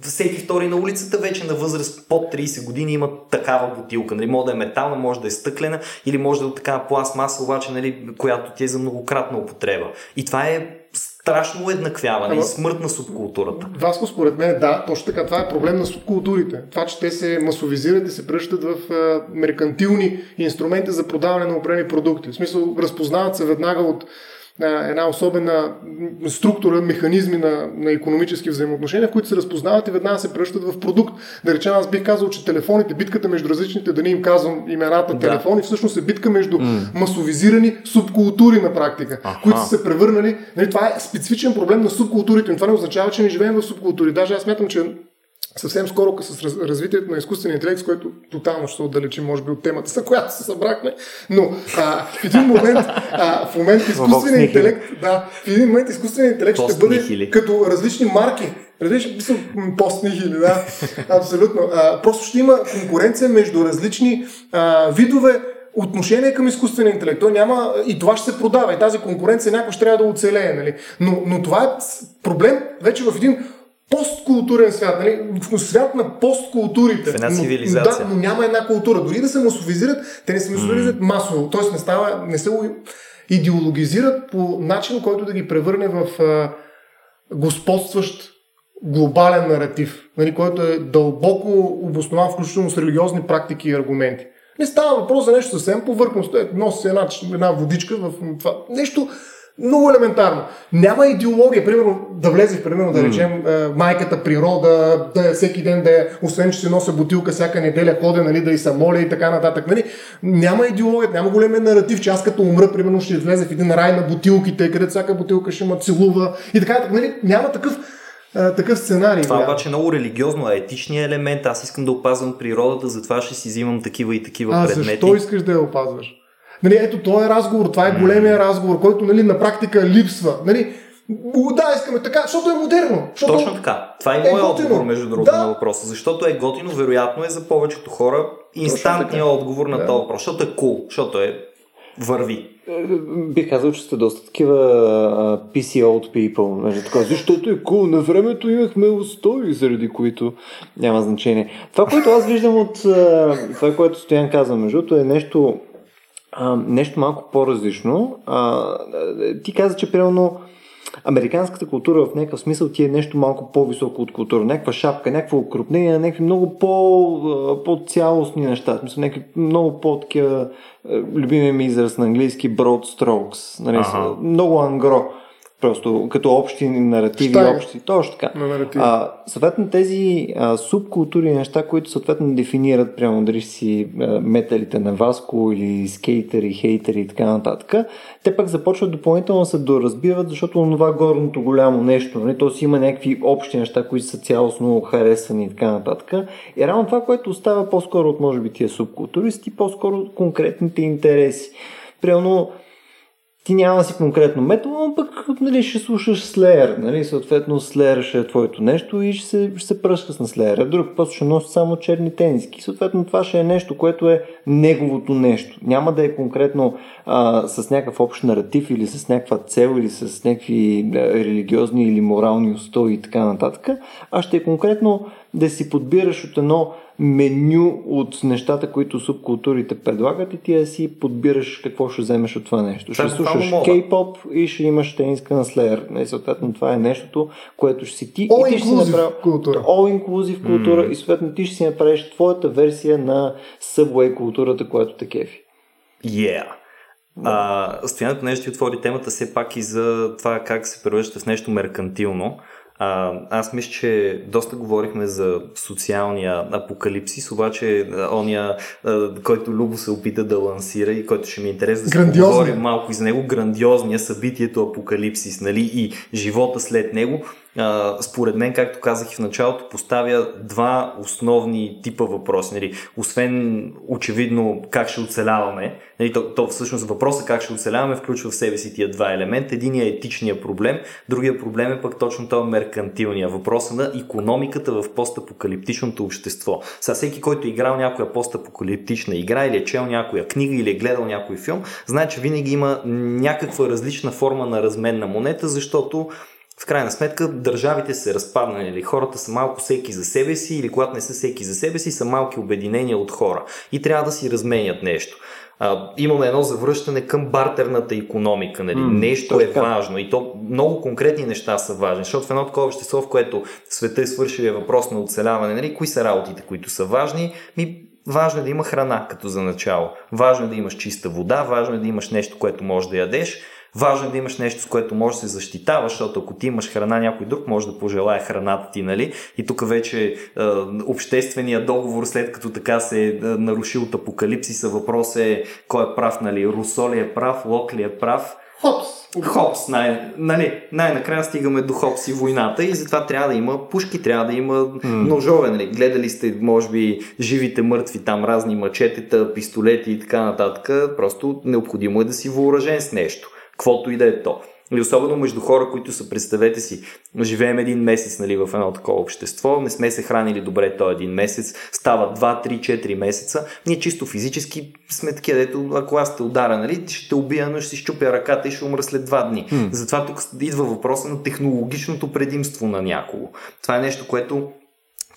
всеки втори на улицата вече на възраст под 30 години има такава бутилка. Нали, може да е метална, може да е стъклена или може да е такава пластмаса, обаче, нали, която ти е за многократна употреба. И това е страшно уеднаквяване и смърт на субкултурата. Васко, според мен, да, точно така. Това е проблем на субкултурите. Това, че те се масовизират и се пръщат в а, меркантилни инструменти за продаване на определени продукти. В смисъл, разпознават се веднага от една особена структура, механизми на, на економически взаимоотношения, които се разпознават и веднага се превръщат в продукт. Да речем, аз бих казал, че телефоните, битката между различните, да не им казвам имената да. телефони, всъщност е битка между mm. масовизирани субкултури на практика, Аха. които са се превърнали. Нали, това е специфичен проблем на субкултурите, но това не означава, че не живеем в субкултури. Даже аз смятам, че съвсем скоро с развитието на изкуствения интелект, с което тотално ще отдалечим, може би, от темата, за която се събрахме, но а, в един момент, а, в момент изкуственият интелект, да, в един момент изкуственият интелект ще бъде като различни марки. Различни, мисля, постнихили, да, абсолютно. А, просто ще има конкуренция между различни а, видове отношение към изкуствения интелект. Той няма и това ще се продава. И тази конкуренция някой ще трябва да оцелее. Нали? Но, но това е проблем вече в един посткултурен свят, нали? свят на посткултурите. В една цивилизация. Но, да, но няма една култура. Дори да се масовизират, те не се масовизират mm. масово. Тоест не, става, не се идеологизират по начин, който да ги превърне в а, господстващ глобален наратив, нали, който е дълбоко обоснован, включително с религиозни практики и аргументи. Не става въпрос за нещо съвсем повърхностно. Е, носи една, една водичка в това. Нещо, много елементарно. Няма идеология, примерно да влезе, примерно да речем mm. майката природа, да е всеки ден да е, освен че се нося бутилка всяка неделя, ходя, нали, да и са моля и така нататък. Нали. Няма идеология, няма големия наратив, че аз като умра, примерно ще влезе в един рай на бутилките, където всяка бутилка ще ма целува и така. Нали. Няма такъв а, такъв сценарий. Това обаче е много религиозно, а етичният елемент. Аз искам да опазвам природата, затова ще си взимам такива и такива а, предмети. Защо искаш да я опазваш? Нали, ето, този е разговор, това е големия разговор, който нали, на практика липсва. Нали, да, искаме така, защото е модерно. Защото Точно така. Това е, е моят отговор, между другото, да. на въпроса. Защото е готино, вероятно е за повечето хора инстантният отговор на да. този въпрос. Защото е кул, cool, защото е върви. Е, бих казал, че сте доста такива uh, PC old people. Нали, така, защото е cool. На времето имахме устои, заради които няма значение. Това, което аз виждам от uh, това, което Стоян казва, между е нещо а, нещо малко по-различно. А, ти каза, че примерно американската култура в някакъв смисъл ти е нещо малко по-високо от култура. Някаква шапка, някакво укрупнение, някакви много по, по-цялостни неща. Смисъл, някакви много по-такива, любимия ми израз на английски, broad strokes. Нали, ага. много ангро. Просто като общи наративи, Штайга. общи. Точно така. А, съответно тези а, субкултури, неща, които съответно дефинират, прямо дали си а, металите на Васко или скейтери, хейтери и така нататък, те пък започват допълнително се доразбиват, защото това горното голямо нещо, нали, то си има някакви общи неща, които са цялостно харесани и така нататък. И рано това, което остава по-скоро от може би тия субкултури, са ти по-скоро конкретните интереси. Примерно, ти няма си конкретно метал, но пък нали, ще слушаш Slayer, нали, съответно Slayer ще е твоето нещо и ще се, ще се пръска с на Slayer. Друг път ще носи само черни тениски. Съответно това ще е нещо, което е неговото нещо. Няма да е конкретно а, с някакъв общ наратив или с някаква цел или с някакви религиозни или морални устои и така нататък, а ще е конкретно да си подбираш от едно меню от нещата, които субкултурите предлагат и ти да си подбираш какво ще вземеш от това нещо. Ще слушаш K-pop и ще имаш тениска на Slayer. Нали, съответно това е нещото, което ще си ти. All и ти ще си направи... култура. All inclusive култура mm. и съответно ти ще си направиш твоята версия на Subway културата, която те кефи. Yeah. А, Стоянът нещо ти отвори темата все пак и за това как се превръща в нещо меркантилно. А, аз мисля, че доста говорихме за социалния апокалипсис, обаче ония, който Любо се опита да лансира и който ще ми е интересно да се говорим малко и за него, грандиозния събитието апокалипсис, нали, и живота след него, според мен, както казах и в началото, поставя два основни типа въпроси. Нали? Освен очевидно как ще оцеляваме, нали, то, то всъщност въпросът как ще оцеляваме включва в себе си тия два елемента. Единият е етичния проблем, другия проблем е пък точно този меркантилния. Въпроса на економиката в постапокалиптичното общество. Сега всеки, който е играл някоя постапокалиптична игра или е чел някоя книга или е гледал някой филм, знае, че винаги има някаква различна форма на размен на монета, защото в крайна сметка държавите се разпаднали или хората са малко всеки за себе си или когато не са всеки за себе си, са малки обединения от хора и трябва да си разменят нещо. А, имаме едно завръщане към бартерната економика. Нали? Mm, Нещо е така. важно и то много конкретни неща са важни, защото в едно такова общество, в което света е свършили въпрос на оцеляване, нали? кои са работите, които са важни, ми важно е да има храна като за начало. Важно е да имаш чиста вода, важно е да имаш нещо, което можеш да ядеш, Важно е да имаш нещо, с което можеш да се защитаваш, защото ако ти имаш храна, някой друг може да пожелая храната ти, нали? И тук вече е, обществения договор, след като така се е нарушил от апокалипсиса, въпрос е кой е прав, нали? Русо ли е прав, Лок ли е прав? Хопс! Хопс, най- нали, най-накрая стигаме до Хопс и войната и затова трябва да има пушки, трябва да има mm. ножове. Нали. Гледали сте, може би, живите мъртви там, разни мачетета, пистолети и така нататък. Просто необходимо е да си въоръжен с нещо каквото и да е то. И особено между хора, които са, представете си, живеем един месец нали, в едно такова общество, не сме се хранили добре този един месец, става 2, 3, 4 месеца, ние чисто физически сме такива, дето ако аз те удара, нали, ще те убия, но ще си щупя ръката и ще умра след 2 дни. Hmm. Затова тук идва въпроса на технологичното предимство на някого. Това е нещо, което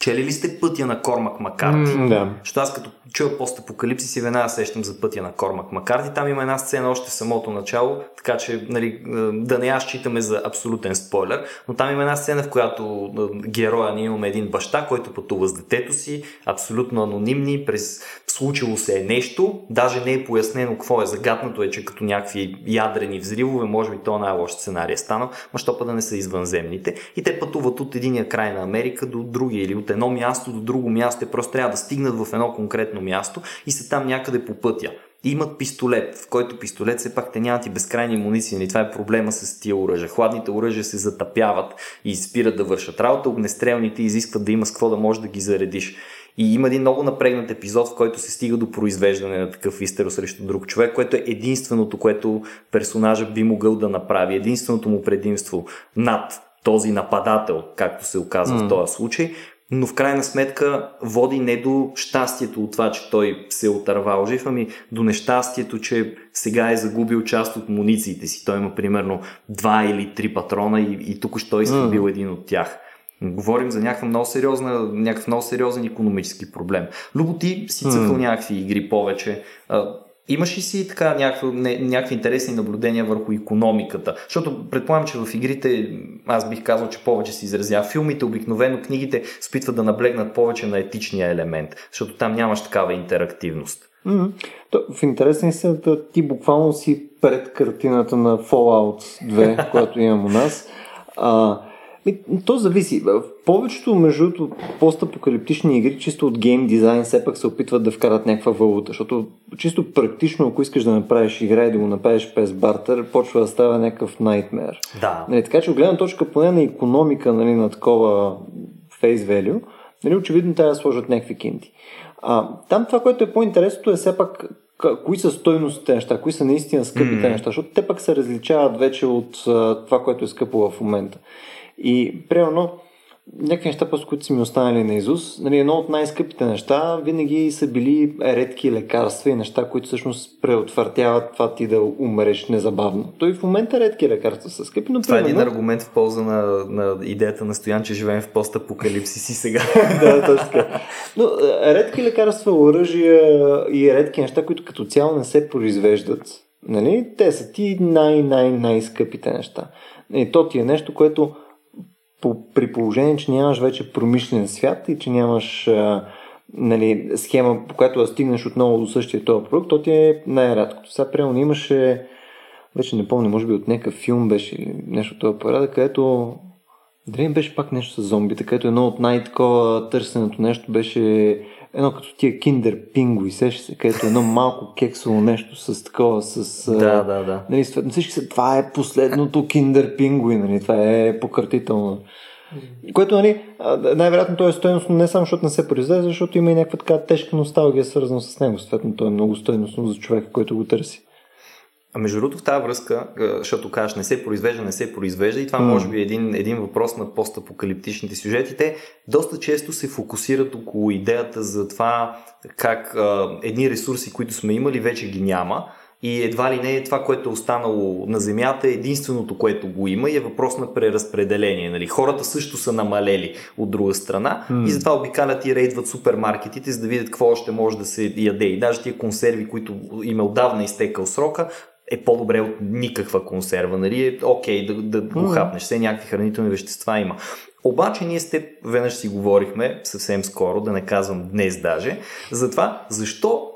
Чели ли сте пътя на Кормак Макарти? Mm, да. Защото аз като чуя постапокалипсис и веднага сещам за пътя на Кормак Макарти. Там има една сцена още в самото начало, така че нали, е, да не я считаме за абсолютен спойлер, но там има една сцена, в която е, героя ние имаме един баща, който пътува с детето си, абсолютно анонимни, през случило се е нещо, даже не е пояснено какво е, загаднато е, че като някакви ядрени взривове, може би то най-лош сценарий е станал, но що да не са извънземните. И те пътуват от единия край на Америка до другия или от едно място до друго място, те просто трябва да стигнат в едно конкретно място и са там някъде по пътя. И имат пистолет, в който пистолет все пак те нямат и безкрайни муниции. Нали? това е проблема с тия оръжия. Хладните оръжия се затъпяват и спират да вършат работа. Огнестрелните изискват да има с какво да можеш да ги заредиш. И има един много напрегнат епизод, в който се стига до произвеждане на такъв истеро срещу друг човек, което е единственото, което персонажа би могъл да направи. Единственото му предимство над този нападател, както се оказва mm. в този случай, но в крайна сметка води не до щастието от това, че той се е отървал жив, ами до нещастието, че сега е загубил част от мунициите си. Той има примерно два или три патрона и, и тук що е изхабил mm. един от тях. Говорим за някакъв много, сериозна, някакъв много сериозен економически проблем. Любо ти си цъкал mm. някакви игри повече. Имаш ли си така някакви, не, някакви интересни наблюдения върху економиката? Защото предполагам, че в игрите, аз бих казал, че повече се изразява. Филмите, обикновено книгите спитват да наблегнат повече на етичния елемент, защото там нямаш такава интерактивност. Mm-hmm. То, в интересен се, да ти буквално си пред картината на Fallout 2, която имам у нас. А, то зависи. В повечето, между постапокалиптични игри, чисто от гейм дизайн, все пак се опитват да вкарат някаква валута, защото чисто практично, ако искаш да направиш игра и да го направиш без бартер, почва да става някакъв найтмер. Да. Нали, така че от гледна точка поне на економика нали, на такова face value, нали, очевидно трябва да сложат някакви кинти. А, там това, което е по-интересното е все пак кои са стойностите неща, кои са наистина скъпите mm. неща, защото те пък се различават вече от а, това, което е скъпо в момента. И, примерно, някакви неща, просто които са ми останали на Изус, нали, едно от най-скъпите неща винаги са били редки лекарства и неща, които всъщност преотвъртяват това ти да умреш незабавно. Той в момента редки лекарства са скъпи, но Това примерно... е един аргумент в полза на, на идеята на Стоян, че живеем в постапокалипсис и сега. да, точно така. Но редки лекарства, оръжия и редки неща, които като цяло не се произвеждат, нали, те са ти най-най-най-скъпите неща. И то ти е нещо, което при положение, че нямаш вече промишлен свят и че нямаш а, нали, схема, по която да стигнеш отново до същия този продукт, то ти е най-рядкото. Сега, примерно, имаше, вече не помня, може би от някакъв филм беше нещо от този порядък, където дали беше пак нещо с зомбите, където едно от най-такова търсеното нещо беше едно като тия киндер пингуи, сеща се, където едно малко кексово нещо с такова, с... Да, да, да. Нали, всички се, това е последното киндер пингуи, нали, това е пократително. Което, нали, най-вероятно то е стоеностно не само защото не се произведе, защото има и някаква така тежка носталгия свързана с него. Съответно, то е много стоеностно за човека, който го търси. А между другото в тази връзка, защото кажеш не се произвежда, не се произвежда и това mm. може би е един, един въпрос на постапокалиптичните сюжети. Те доста често се фокусират около идеята за това как а, едни ресурси, които сме имали, вече ги няма и едва ли не е това, което е останало на Земята, единственото, което го има и е въпрос на преразпределение. Нали? Хората също са намалели от друга страна mm. и затова обикалят и рейдват супермаркетите, за да видят какво още може да се яде. И даже тия консерви, които им е отдавна изтекал срока, е по-добре от никаква консерва. Нали? Е окей да, да го хапнеш. Все някакви хранителни вещества има. Обаче ние с теб веднъж си говорихме съвсем скоро, да не казвам днес даже, за това защо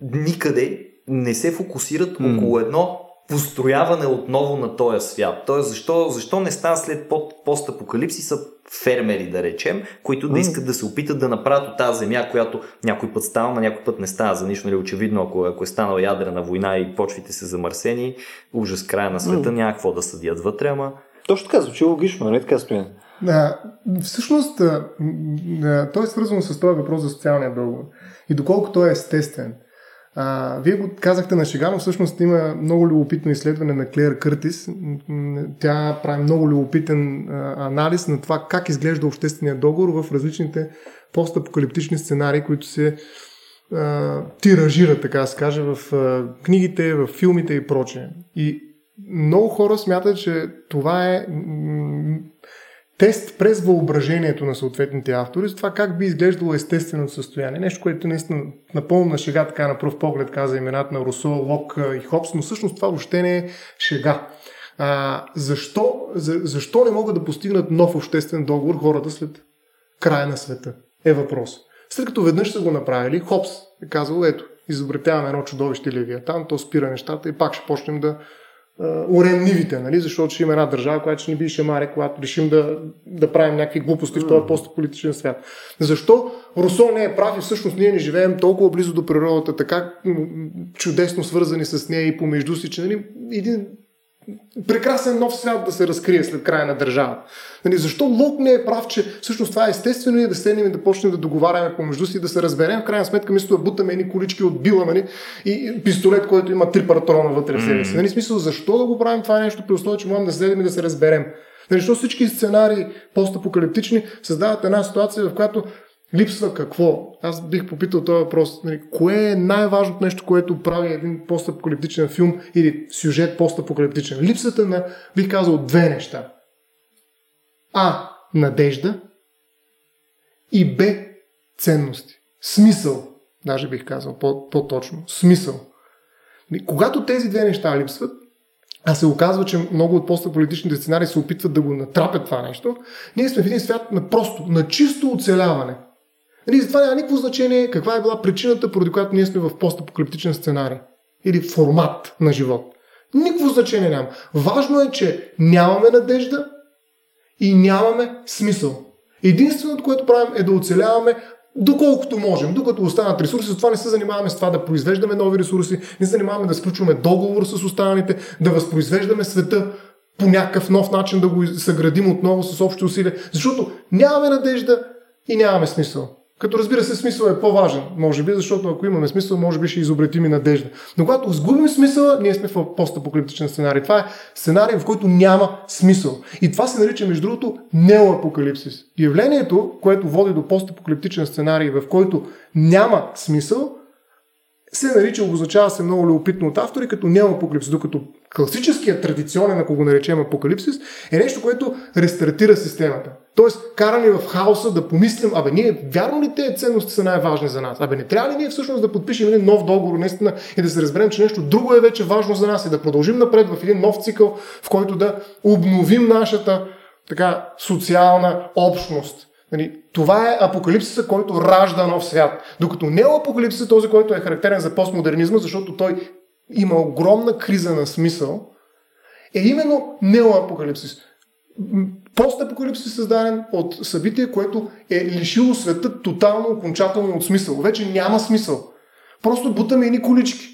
никъде не се фокусират mm. около едно построяване отново на този свят. Тоест, защо, защо не става след постапокалипсиса фермери, да речем, които да искат да се опитат да направят от тази земя, която някой път става, но някой път не става за нищо. Нали, очевидно, ако, ако е станала ядрена война и почвите се замърсени, ужас края на света, mm. няма какво да съдят вътре, ама... Точно така, звучи логично, не така стоя. Да, всъщност, той е свързано с този въпрос за социалния договор. И доколко той е естествен. А, вие го казахте на шега, но всъщност има много любопитно изследване на Клеер Къртис. Тя прави много любопитен а, анализ на това как изглежда обществения договор в различните постапокалиптични сценарии, които се а, тиражират, така да се каже, в а, книгите, в филмите и прочее. И много хора смятат, че това е тест през въображението на съответните автори за това как би изглеждало естественото състояние. Нещо, което наистина напълно на шега, така на пръв поглед каза имената на Русо, Лок и Хопс, но всъщност това въобще не е шега. А, защо, за, защо не могат да постигнат нов обществен договор хората след края на света? Е въпрос. След като веднъж са го направили, Хопс е казал, ето, изобретяваме едно чудовище Левиатан, то спира нещата и пак ще почнем да урем нивите, нали? защото ще има една държава, която ще ни би шемаре, когато решим да, да правим някакви глупости в този постполитичен свят. Защо Русо не е прав и всъщност ние не живеем толкова близо до природата, така чудесно свързани с нея и помежду си, че нали, един прекрасен нов свят да се разкрие след края на държавата. Нали, защо Лок не е прав, че всъщност това е естествено и да седнем и да почнем да договаряме помежду си да се разберем в крайна сметка, мисля да бутаме едни колички от била нали, и пистолет, който има три патрона вътре в себе си. Нали, смисъл, защо да го правим това нещо при условие, че можем да седнем и да се разберем? Нали, всички сценарии постапокалиптични създават една ситуация, в която Липсва какво? Аз бих попитал този въпрос. Нали, кое е най-важното нещо, което прави един постапокалиптичен филм или сюжет постапокалиптичен? Липсата на, бих казал, две неща. А. Надежда и Б. Ценности. Смисъл. Даже бих казал по-точно. Смисъл. Нали, когато тези две неща липсват, а се оказва, че много от постаполитичните сценарии се опитват да го натрапят това нещо, ние сме в един свят на просто, на чисто оцеляване – Нали, затова няма никакво значение каква е била причината, поради която ние сме в постапокалиптичен сценарий или формат на живот. Никакво значение няма. Важно е, че нямаме надежда и нямаме смисъл. Единственото, което правим е да оцеляваме доколкото можем, докато останат ресурси, затова не се занимаваме с това да произвеждаме нови ресурси, не се занимаваме да сключваме договор с останалите, да възпроизвеждаме света по някакъв нов начин, да го съградим отново с общи усилия, защото нямаме надежда и нямаме смисъл. Като разбира се, смисъл е по-важен, може би, защото ако имаме смисъл, може би ще изобретим и надежда. Но когато сгубим смисъла, ние сме в постапокалиптичен сценарий. Това е сценарий, в който няма смисъл. И това се нарича, между другото, неоапокалипсис. Явлението, което води до постапокалиптичен сценарий, в който няма смисъл, се нарича, обозначава се много любопитно от автори, като неоапокалипсис, докато класическият традиционен, ако го наречем апокалипсис, е нещо, което рестартира системата. Тоест, карани в хаоса да помислим, абе, ние, вярно ли тези ценности са най-важни за нас? Абе, не трябва ли ние всъщност да подпишем един нов договор, наистина, и да се разберем, че нещо друго е вече важно за нас и да продължим напред в един нов цикъл, в който да обновим нашата така социална общност. Нали, това е апокалипсиса, който ражда нов свят. Докато не е този, който е характерен за постмодернизма, защото той има огромна криза на смисъл, е именно неоапокалипсис. Постапокалипсис е създаден от събитие, което е лишило света тотално, окончателно от смисъл. Вече няма смисъл. Просто бутаме едни колички.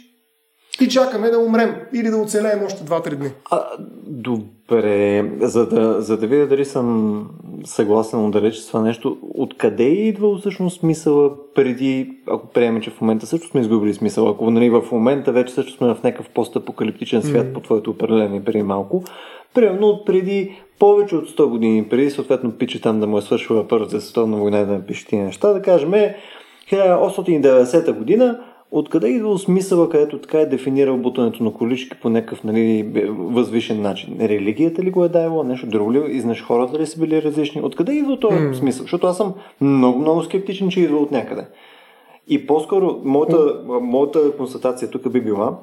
И чакаме да умрем или да оцелеем още 2-3 дни. А, добре, за да, за да видя дали съм съгласен да рече с това нещо, откъде е идвал всъщност смисъла преди, ако приемем, че в момента също сме изгубили смисъл, ако нали, в момента вече също сме в някакъв постапокалиптичен свят mm. по твоето определение преди малко, примерно от преди повече от 100 години, преди съответно пиче там да му е свършила Първата световна война да напише тия неща, да кажем 1890 година, Откъде идва смисъла, където така е дефинирал бутането на колички по някакъв нали, възвишен начин? Религията ли го е давала? Нещо друго ли? Изнъж хората ли са били различни? Откъде идва този mm. смисъл? Защото аз съм много, много скептичен, че идва от някъде. И по-скоро моята, моята констатация тук би била,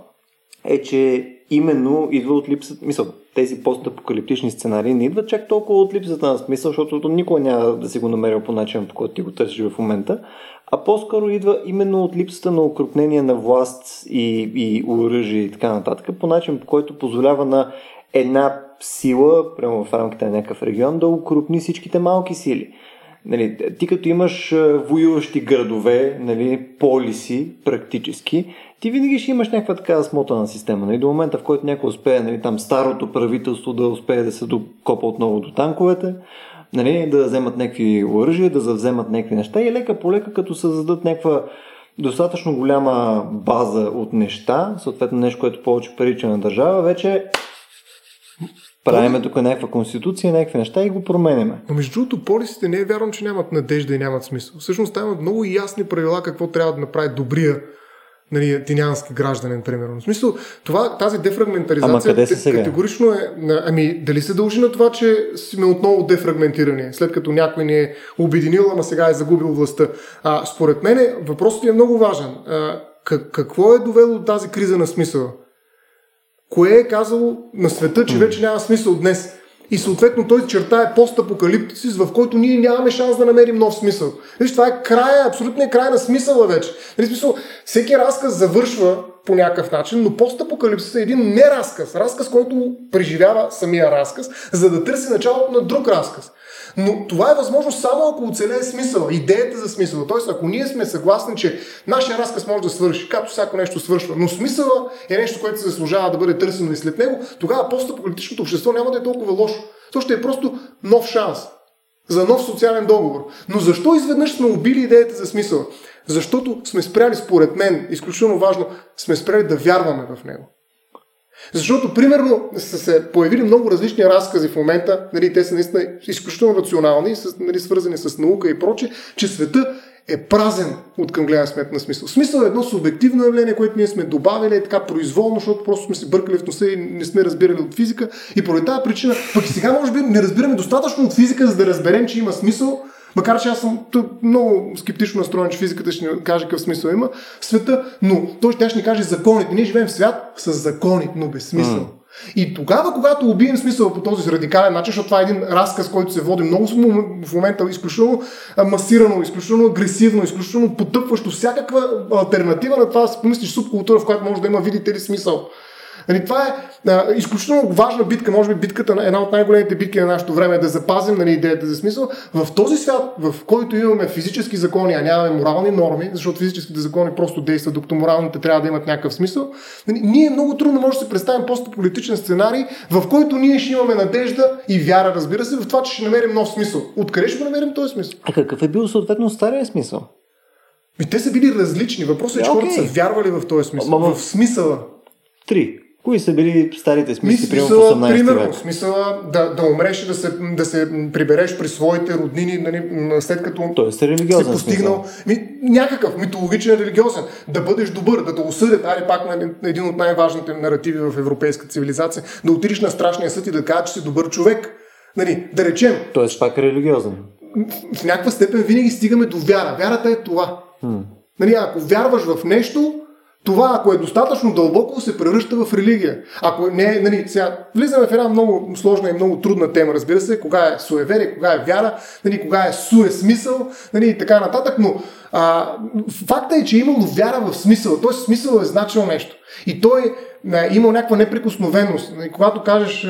е, че именно идва от липсата, мисъл, тези постапокалиптични сценарии не идват чак толкова от липсата на смисъл, защото никой няма да си го намерил по начин, по който ти го търсиш в момента, а по-скоро идва именно от липсата на укрупнение на власт и, и оръжие и така нататък, по начин, по който позволява на една сила, прямо в рамките на някакъв регион, да укрупни всичките малки сили. Нали, ти като имаш воюващи градове, нали, полиси, практически, ти винаги ще имаш някаква така смотана система. Нали, до момента, в който някой успее, нали, там старото правителство да успее да се докопа отново до танковете, нали, да вземат някакви оръжия, да завземат някакви неща и лека по лека, като създадат някаква достатъчно голяма база от неща, съответно нещо, което повече прилича на държава, вече правиме тук някаква конституция, някакви неща и го променяме. Но между другото, полисите не е вярно, че нямат надежда и нямат смисъл. Всъщност там имат много ясни правила какво трябва да направи добрия нали, атинянски гражданин, примерно. В смисъл, това, тази дефрагментаризация Ама къде са сега? категорично е... Ами, дали се дължи на това, че сме отново дефрагментирани, след като някой ни е обединил, ама сега е загубил властта? А, според мен въпросът е много важен. А, какво е довело до тази криза на смисъла? Кое е казало на света, че вече няма смисъл днес? И съответно той черта е постапокалиптисис, в който ние нямаме шанс да намерим нов смисъл. Виж, това е края, абсолютният край на смисъла вече. Нали, смисъл, всеки разказ завършва по някакъв начин, но постапокалипсис е един не разказ. Разказ, който преживява самия разказ, за да търси началото на друг разказ. Но това е възможно само ако оцелее смисъл, идеята за смисъл. Тоест, ако ние сме съгласни, че нашия разказ може да свърши, както всяко нещо свършва, но смисъла е нещо, което се заслужава да бъде търсено и след него, тогава постаполитичното общество няма да е толкова лошо. То ще е просто нов шанс за нов социален договор. Но защо изведнъж сме убили идеята за смисъл? Защото сме спряли, според мен, изключително важно, сме спряли да вярваме в него. Защото, примерно, са се появили много различни разкази в момента, нали, те са наистина изключително рационални, с, нали, свързани с наука и проче, че света е празен от към гледна смет на смисъл. Смисъл е едно субективно явление, което ние сме добавили така произволно, защото просто сме си бъркали в носа и не сме разбирали от физика. И поради тази причина, пък и сега може би не разбираме достатъчно от физика, за да разберем, че има смисъл, Макар че аз съм много скептично настроен, че физиката ще ни каже какъв смисъл има света, но той ще, ще ни каже законите. Ние живеем в свят с закони, но без смисъл. Mm. И тогава, когато убием смисъл по този радикален начин, защото това е един разказ, който се води много в момента изключително масирано, изключително агресивно, изключително потъпващо всякаква альтернатива на това си помислиш субкултура, в която може да има, видите ли, смисъл. Нали, това е а, изключително важна битка, може би битката, една от най-големите битки на нашето време е да запазим нали, идеята за смисъл. В този свят, в който имаме физически закони, а нямаме морални норми, защото физическите закони просто действат, докато моралните трябва да имат някакъв смисъл, нали, ние много трудно може да се представим постполитичен сценарий, в който ние ще имаме надежда и вяра, разбира се, в това, че ще намерим нов смисъл. Откъде ще намерим този смисъл? А какъв е бил съответно стария смисъл? И те са били различни. Въпросът е, че okay. хората са вярвали в този смисъл. Ма, в смисъла. Три. Кои са били старите смисли, примерно в 18 примерно, век? Смисъла да, да умреш и да се, да се прибереш при своите роднини, нали, след като Тоест, религиозен си постигнал ми, някакъв митологичен религиозен. Да бъдеш добър, да те осъдят, али пак на един от най-важните наративи в европейска цивилизация, да отидеш на страшния съд и да кажеш, че си добър човек. Нали, да речем. Тоест пак религиозен. В някаква степен винаги стигаме до вяра. Вярата е това. Хм. Нали, ако вярваш в нещо, това, ако е достатъчно дълбоко, се превръща в религия. Ако не, нали, сега влизаме в една много сложна и много трудна тема, разбира се, кога е суеверие, кога е вяра, нали, кога е суе смисъл нали, и така нататък, но а, факта е, че е имало вяра в смисъл, т.е. смисъл е значило нещо. И той е имал някаква неприкосновеност. И когато кажеш,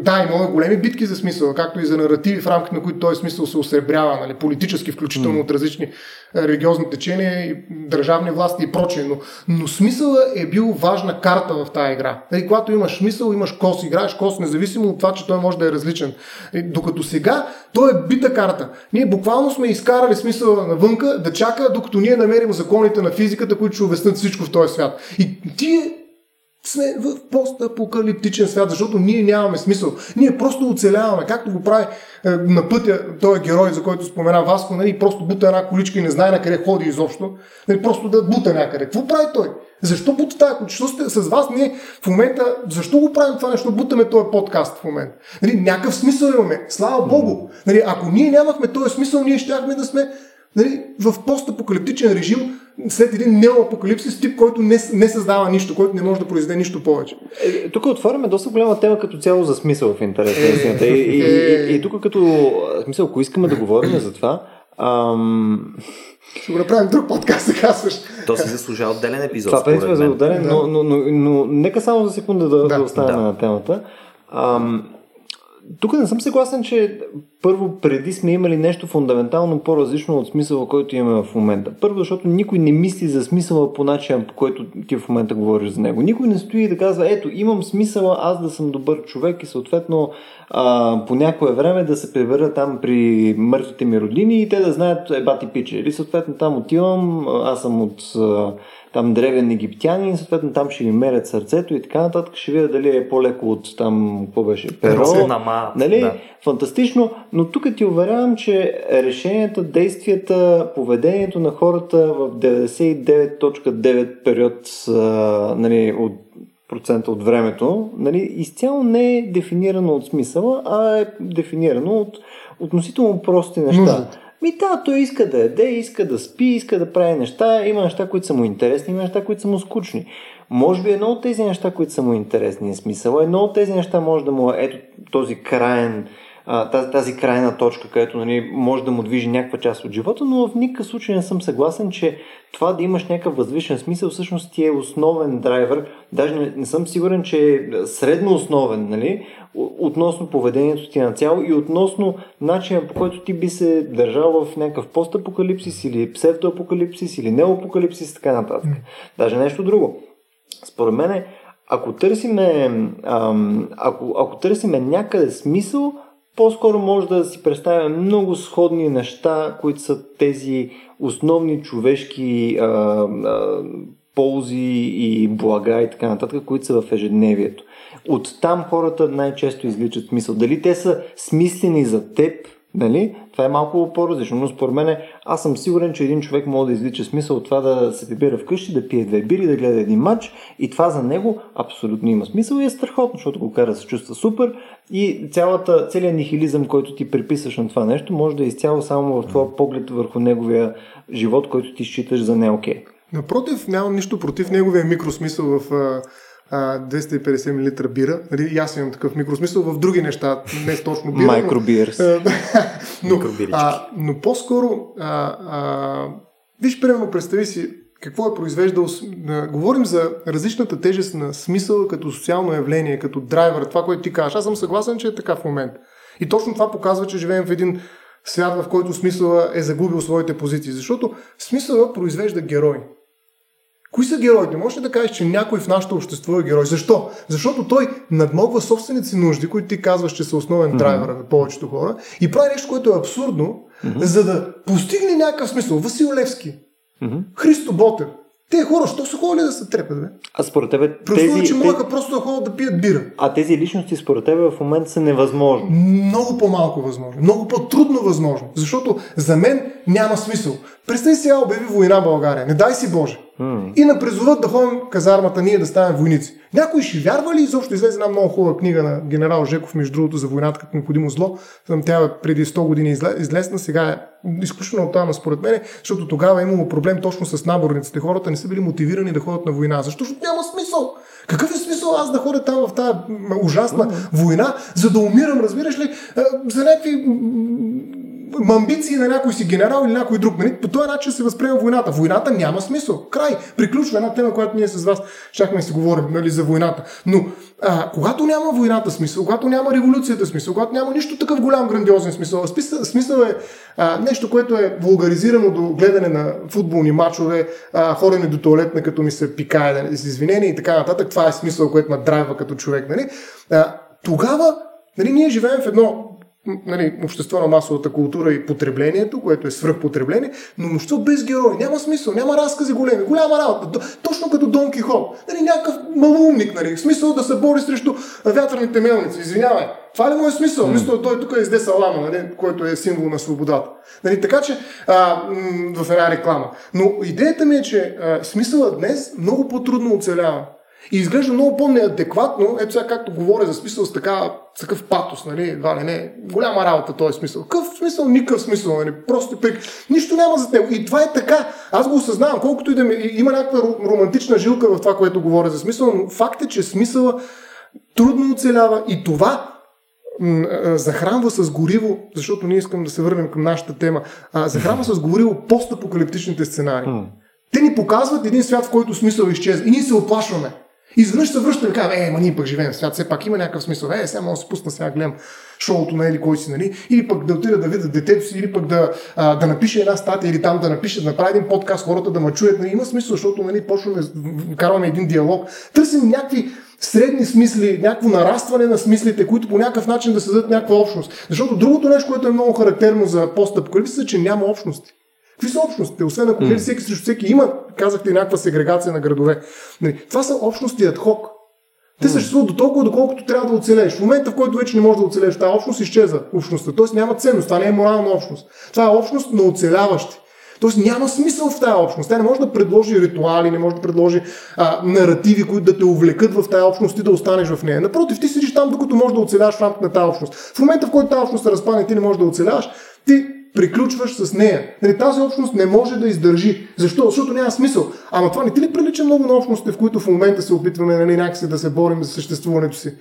да, имало големи битки за смисъл, както и за наративи, в рамките на които този смисъл се осребрява, нали, политически, включително от различни религиозни течения и държавни власти и прочее. Но, но смисъла е бил важна карта в тази игра. Нали, когато имаш смисъл, имаш кос, играеш кос, независимо от това, че той може да е различен. И, докато сега той е бита карта. Ние буквално сме изкарали смисъла навънка да чака, докато ние намерим законите на физиката, които ще обяснат всичко в този свят. И ти сме в постапокалиптичен свят, защото ние нямаме смисъл. Ние просто оцеляваме, както го прави е, на пътя този герой, за който спомена Васко, нали, просто бута една количка и не знае на къде ходи изобщо, нали, просто да бута някъде. Какво прави той? Защо бута тази количка? Сте, с вас ние в момента, защо го правим това нещо? Бутаме този подкаст в момента. Нали, някакъв смисъл имаме. Слава Богу. Нали, ако ние нямахме този смисъл, ние щяхме да сме нали, в постапокалиптичен режим, след един неоапокалипсис тип, който не, не създава нищо, който не може да произведе нищо повече. Е, тук отваряме доста голяма тема като цяло за смисъл в интерес истината. И, и, и, и, и тук като смисъл, ако искаме да говорим за това, ам... Ще го направим друг подкаст, да казваш. То си заслужава отделен епизод. Това принцип е за отделен, да. но, но, но, но, нека само за секунда да, да, да оставим да. на темата. Ам, тук не съм съгласен, че първо преди сме имали нещо фундаментално по-различно от смисъла, който имаме в момента. Първо, защото никой не мисли за смисъла по начин, по който ти в момента говориш за него. Никой не стои да казва, ето, имам смисъла аз да съм добър човек и съответно а, по някое време да се превера там при мъртвите ми родини и те да знаят, е бати пиче. Или съответно там отивам, аз съм от там древен египтянин, съответно там ще ми мерят сърцето и така нататък, ще видя дали е по-леко от там, какво беше, перо, нали? Да. Фантастично, но тук ти уверявам, че решенията, действията, поведението на хората в 99.9 период нали, от процента от времето, нали, изцяло не е дефинирано от смисъла, а е дефинирано от относително прости неща. Нуждата. Ми да, той иска да яде, иска да спи, иска да прави неща. Има неща, които са му интересни, има неща, които са му скучни. Може би едно от тези неща, които са му интересни е смисъл. Едно от тези неща може да му е ето този крайен тази, тази крайна точка, където нали, може да му движи някаква част от живота, но в никакъв случай не съм съгласен, че това да имаш някакъв възвишен смисъл всъщност ти е основен драйвер. Даже не, не съм сигурен, че е средно основен, нали, относно поведението ти на цяло и относно начина по който ти би се държал в някакъв постапокалипсис или псевдоапокалипсис или неоапокалипсис и така нататък. Даже нещо друго. Според мен, ако търсиме, ако, ако търсиме някъде смисъл, по-скоро може да си представим много сходни неща, които са тези основни човешки а, а, ползи и блага и така нататък, които са в ежедневието. От там хората най-често изличат смисъл. Дали те са смислени за теб Нали? Това е малко по-различно, но според мен аз съм сигурен, че един човек може да излича смисъл от това да се прибира вкъщи, да пие две бири, да гледа един матч и това за него абсолютно има смисъл и е страхотно, защото го кара да се чувства супер и цялата, целият нихилизъм, който ти приписваш на това нещо, може да е изцяло само в твоя поглед върху неговия живот, който ти считаш за не окей. Напротив, нямам нищо против неговия микросмисъл в 250 мл бира. Нали, аз имам такъв микросмисъл в други неща, не точно бира. Майкробирс. Но, а, но по-скоро, а, а, виж, примерно, представи си какво е произвеждал. Говорим за различната тежест на смисъл като социално явление, като драйвер, това, което ти кажеш. Аз съм съгласен, че е така в момента. И точно това показва, че живеем в един свят, в който смисъла е загубил своите позиции. Защото смисъла произвежда герой. Кои са героите? Може ли да кажеш, че някой в нашето общество е герой? Защо? Защото той надмогва собствените си нужди, които ти казваш, че са основен драйвер mm-hmm. на повечето хора и прави нещо, което е абсурдно, mm-hmm. за да постигне някакъв смисъл. Васил Левски, mm-hmm. Христо Ботев, те хора, що са ходили да се трепят, бе? А според тебе... Просто, че могаха просто да ходят да пият бира. А тези личности според тебе в момента са невъзможни. Много по-малко възможно. Много по-трудно възможно. Защото за мен няма смисъл. Представи сега обяви война България. Не дай си Боже. Mm. И напризоват да ходим казармата ние да станем войници. Някой ще вярва ли изобщо излезе една много хубава книга на генерал Жеков, между другото, за войната като необходимо зло. Тя преди 100 години излезна, сега е изключително оттам според мен, защото тогава е имало проблем точно с наборниците. Хората не са били мотивирани да ходят на война. Защо? Защото няма смисъл. Какъв е смисъл аз да ходя там в тази ужасна война, за да умирам, разбираш ли, за някакви амбиции на някой си генерал или някой друг. Нали? По този начин се възприема войната. Войната няма смисъл. Край. Приключва една тема, която ние с вас щяхме да си говорим нали, за войната. Но а, когато няма войната смисъл, когато няма революцията смисъл, когато няма нищо такъв голям грандиозен смисъл, смисъл, смисъл е а, нещо, което е вулгаризирано до гледане на футболни матчове, а, до туалетна, като ми се пикае, с извинение и така нататък. Това е смисъл, което ме драйва като човек. Нали? А, тогава нали, ние живеем в едно нали, общество на масовата култура и потреблението, което е свръхпотребление, но нощо без герои. Няма смисъл, няма разкази големи, голяма работа. Точно като Дон Кихот. Нали, някакъв малумник, нали, смисъл да се бори срещу вятърните мелници. Извинявай. Това ли му е смисъл? Mm. Мисля, той тук е изде салама, нали, който е символ на свободата. Нали, така че а, м- в една реклама. Но идеята ми е, че а, смисълът днес много по-трудно оцелява. И изглежда много по-неадекватно, ето сега както говоря за смисъл с, така, с такъв патос, нали, едва ли не, голяма работа този смисъл. Какъв смисъл? Никакъв смисъл, нали, просто пек. Нищо няма за него. И това е така. Аз го осъзнавам, колкото и да ми, има някаква романтична жилка в това, което говоря за смисъл, но факт е, че смисъла трудно оцелява и това захранва с гориво, защото ние искам да се върнем към нашата тема, захранва с гориво постапокалиптичните сценарии. Те ни показват един свят, в който смисъл изчезва и ние се оплашваме. Изведнъж се връщаме и казваме, е, ма ние пък живеем в свят, все пак има някакъв смисъл. Е, сега мога да се пусна сега гледам шоуто на Ели кой си, нали? Или пък да отида да видя детето си, или пък да, а, да напише една статия, или там да напише, да направи един подкаст, хората да ме чуят. Нали? Има смисъл, защото нали, почваме, караме един диалог. Търсим някакви средни смисли, някакво нарастване на смислите, които по някакъв начин да създадат някаква общност. Защото другото нещо, което е много характерно за постапокалипсиса, е, че няма общности. Какви са общностите? Освен ако mm. всеки срещу всеки има, казахте, някаква сегрегация на градове. Нали, това са общности ад хок. Те съществуват до толкова, доколкото трябва да оцелееш. В момента, в който вече не можеш да оцелееш, тази общност изчезва общността. Тоест няма ценност. Това не е морална общност. Това е общност на оцеляващи. Тоест няма смисъл в тази общност. Тя не може да предложи ритуали, не може да предложи а, наративи, които да те увлекат в тази общност и да останеш в нея. Напротив, ти седиш там, докато можеш да оцеляваш в рамките на тази общност. В момента, в който тази общност се разпадне, ти не можеш да оцеляваш, ти приключваш с нея. Нали, тази общност не може да издържи. Защо? Защото няма смисъл. Ама това не ти ли прилича много на общностите, в които в момента се опитваме нали, някакси да се борим за съществуването си?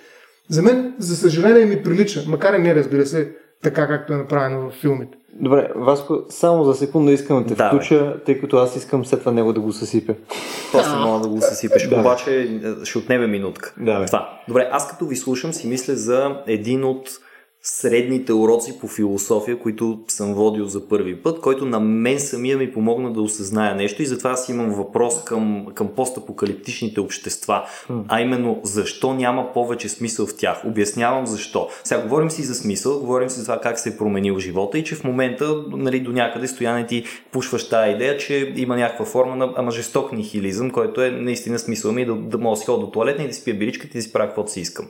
За мен, за съжаление, ми прилича, макар и не, разбира се, така както е направено в филмите. Добре, Васко, само за секунда искам да те да, включа, тъй като аз искам след това него да го съсипя. После мога да го съсипеш, да. обаче е, ще отнеме минутка. Да, това. Добре, аз като ви слушам си мисля за един от средните уроци по философия, които съм водил за първи път, който на мен самия ми помогна да осъзная нещо и затова аз имам въпрос към, към постапокалиптичните общества, а именно защо няма повече смисъл в тях. Обяснявам защо. Сега говорим си за смисъл, говорим си за това как се е променил живота и че в момента нали, до някъде стояне ти пушваш тази идея, че има някаква форма на ама жесток нихилизъм, който е наистина смисъл ми да, да мога да си ходя до туалетна и да си пия биличката и да си правя каквото си искам.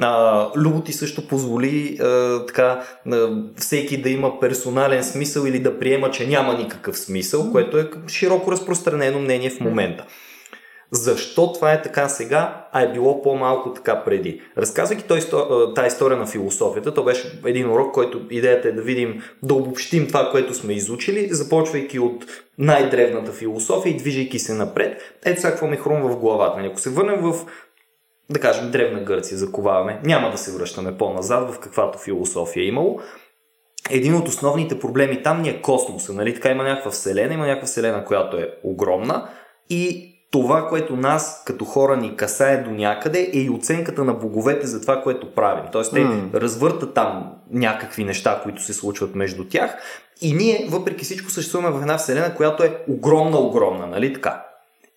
А, Любо ти също позволи така, всеки да има персонален смисъл или да приема, че няма никакъв смисъл, което е широко разпространено мнение в момента. Защо това е така сега, а е било по-малко така преди? Разказвайки тази история на философията, то беше един урок, който идеята е да видим, да обобщим това, което сме изучили, започвайки от най-древната философия и движейки се напред. Ето сега какво ми хрумва в главата. Нали, ако се върнем в да кажем, древна Гърция заковаваме. Няма да се връщаме по-назад в каквато философия е имало. Един от основните проблеми там ни е космоса. Нали? Така има някаква вселена, има някаква вселена, която е огромна и това, което нас като хора ни касае до някъде е и оценката на боговете за това, което правим. Тоест те mm. развъртат там някакви неща, които се случват между тях и ние, въпреки всичко, съществуваме в една вселена, която е огромна, огромна, нали така?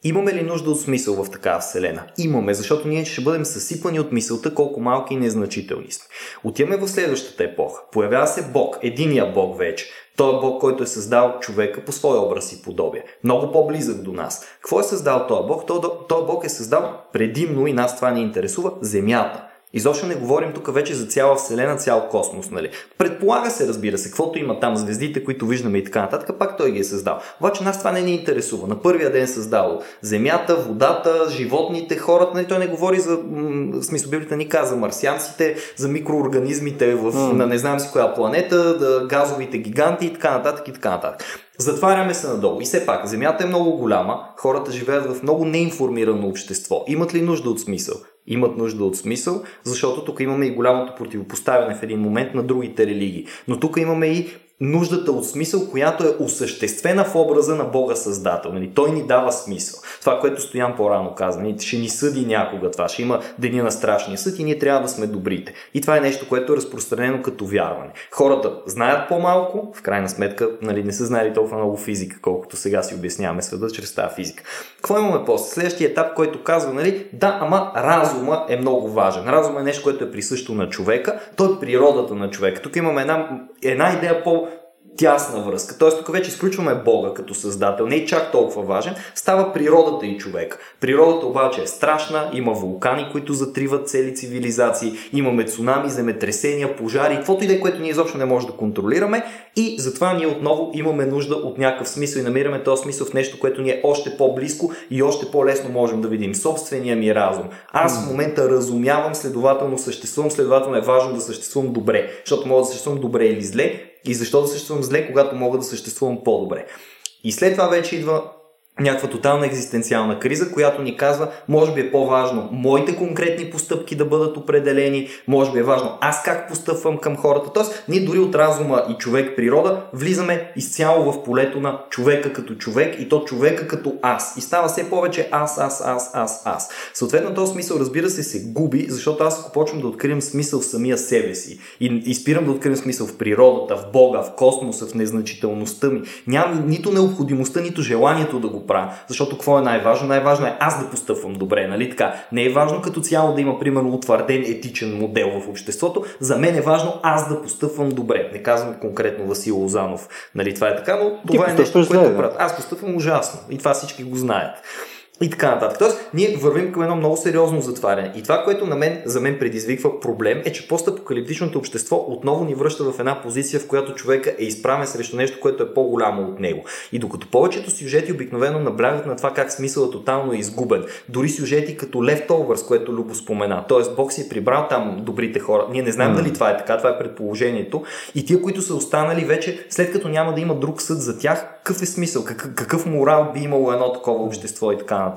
Имаме ли нужда от смисъл в такава вселена? Имаме, защото ние ще бъдем съсипани от мисълта колко малки и незначителни сме. Отиваме в следващата епоха. Появява се Бог, единия Бог вече. Той е Бог, който е създал човека по своя образ и подобие. Много по-близък до нас. Какво е създал този Бог? Той Бог е създал предимно и нас това ни интересува земята. Изобщо не говорим тук вече за цяла Вселена, цял космос. Нали? Предполага се, разбира се, каквото има там, звездите, които виждаме и така нататък, пак той ги е създал. Обаче нас това не ни интересува. На първия ден е създал Земята, водата, животните, хората. Нали? Той не говори за, в смисъл Библията ни каза, марсианците, за микроорганизмите в, mm. на не знам си коя планета, да, газовите гиганти и така нататък и така нататък. Затваряме се надолу. И все пак, Земята е много голяма, хората живеят в много неинформирано общество. Имат ли нужда от смисъл? Имат нужда от смисъл, защото тук имаме и голямото противопоставяне в един момент на другите религии. Но тук имаме и нуждата от смисъл, която е осъществена в образа на Бога Създател. Нали? Той ни дава смисъл. Това, което Стоян по-рано каза, нали? ще ни съди някога това, ще има деня на страшния съд и ние трябва да сме добрите. И това е нещо, което е разпространено като вярване. Хората знаят по-малко, в крайна сметка нали, не са знали толкова много физика, колкото сега си обясняваме света чрез тази физика. Какво имаме после? Следващия етап, който казва, нали, да, ама разума е много важен. Разум е нещо, което е присъщо на човека, той е природата на човека. Тук имаме една, една идея по тясна връзка. Тоест тук вече изключваме Бога като създател, не е чак толкова важен, става природата и човек. Природата обаче е страшна, има вулкани, които затриват цели цивилизации, имаме цунами, земетресения, пожари, каквото и да е, което ние изобщо не можем да контролираме и затова ние отново имаме нужда от някакъв смисъл и намираме този смисъл в нещо, което ни е още по-близко и още по-лесно можем да видим. Собствения ми разум. Аз в момента разумявам, следователно съществувам, следователно е важно да съществувам добре, защото мога да съществувам добре или зле, и защо да съществувам зле, когато мога да съществувам по-добре. И след това вече идва някаква тотална екзистенциална криза, която ни казва, може би е по-важно моите конкретни постъпки да бъдат определени, може би е важно аз как постъпвам към хората. Тоест, ние дори от разума и човек природа влизаме изцяло в полето на човека като човек и то човека като аз. И става все повече аз, аз, аз, аз, аз. Съответно, този смисъл, разбира се, се губи, защото аз ако почвам да откривам смисъл в самия себе си и, и спирам да откривам смисъл в природата, в Бога, в космоса, в незначителността ми, нямам нито необходимостта, нито желанието да го правя. Защото какво е най-важно? Най-важно е аз да постъпвам добре, нали така? Не е важно като цяло да има, примерно, утвърден етичен модел в обществото. За мен е важно аз да постъпвам добре. Не казвам конкретно Васил Лозанов, нали това е така, но това Ти е нещо, което да. правят. Аз постъпвам ужасно и това всички го знаят и така нататък. Тоест, ние вървим към едно много сериозно затваряне. И това, което на мен, за мен предизвиква проблем, е, че постапокалиптичното общество отново ни връща в една позиция, в която човека е изправен срещу нещо, което е по-голямо от него. И докато повечето сюжети обикновено наблягат на това как смисълът тотално е изгубен, дори сюжети като Leftovers, което Любо спомена, т.е. Бог си е прибрал там добрите хора. Ние не знаем mm. дали това е така, това е предположението. И тия, които са останали вече, след като няма да има друг съд за тях, какъв е смисъл, какъв, какъв морал би имало едно такова общество и така нататък.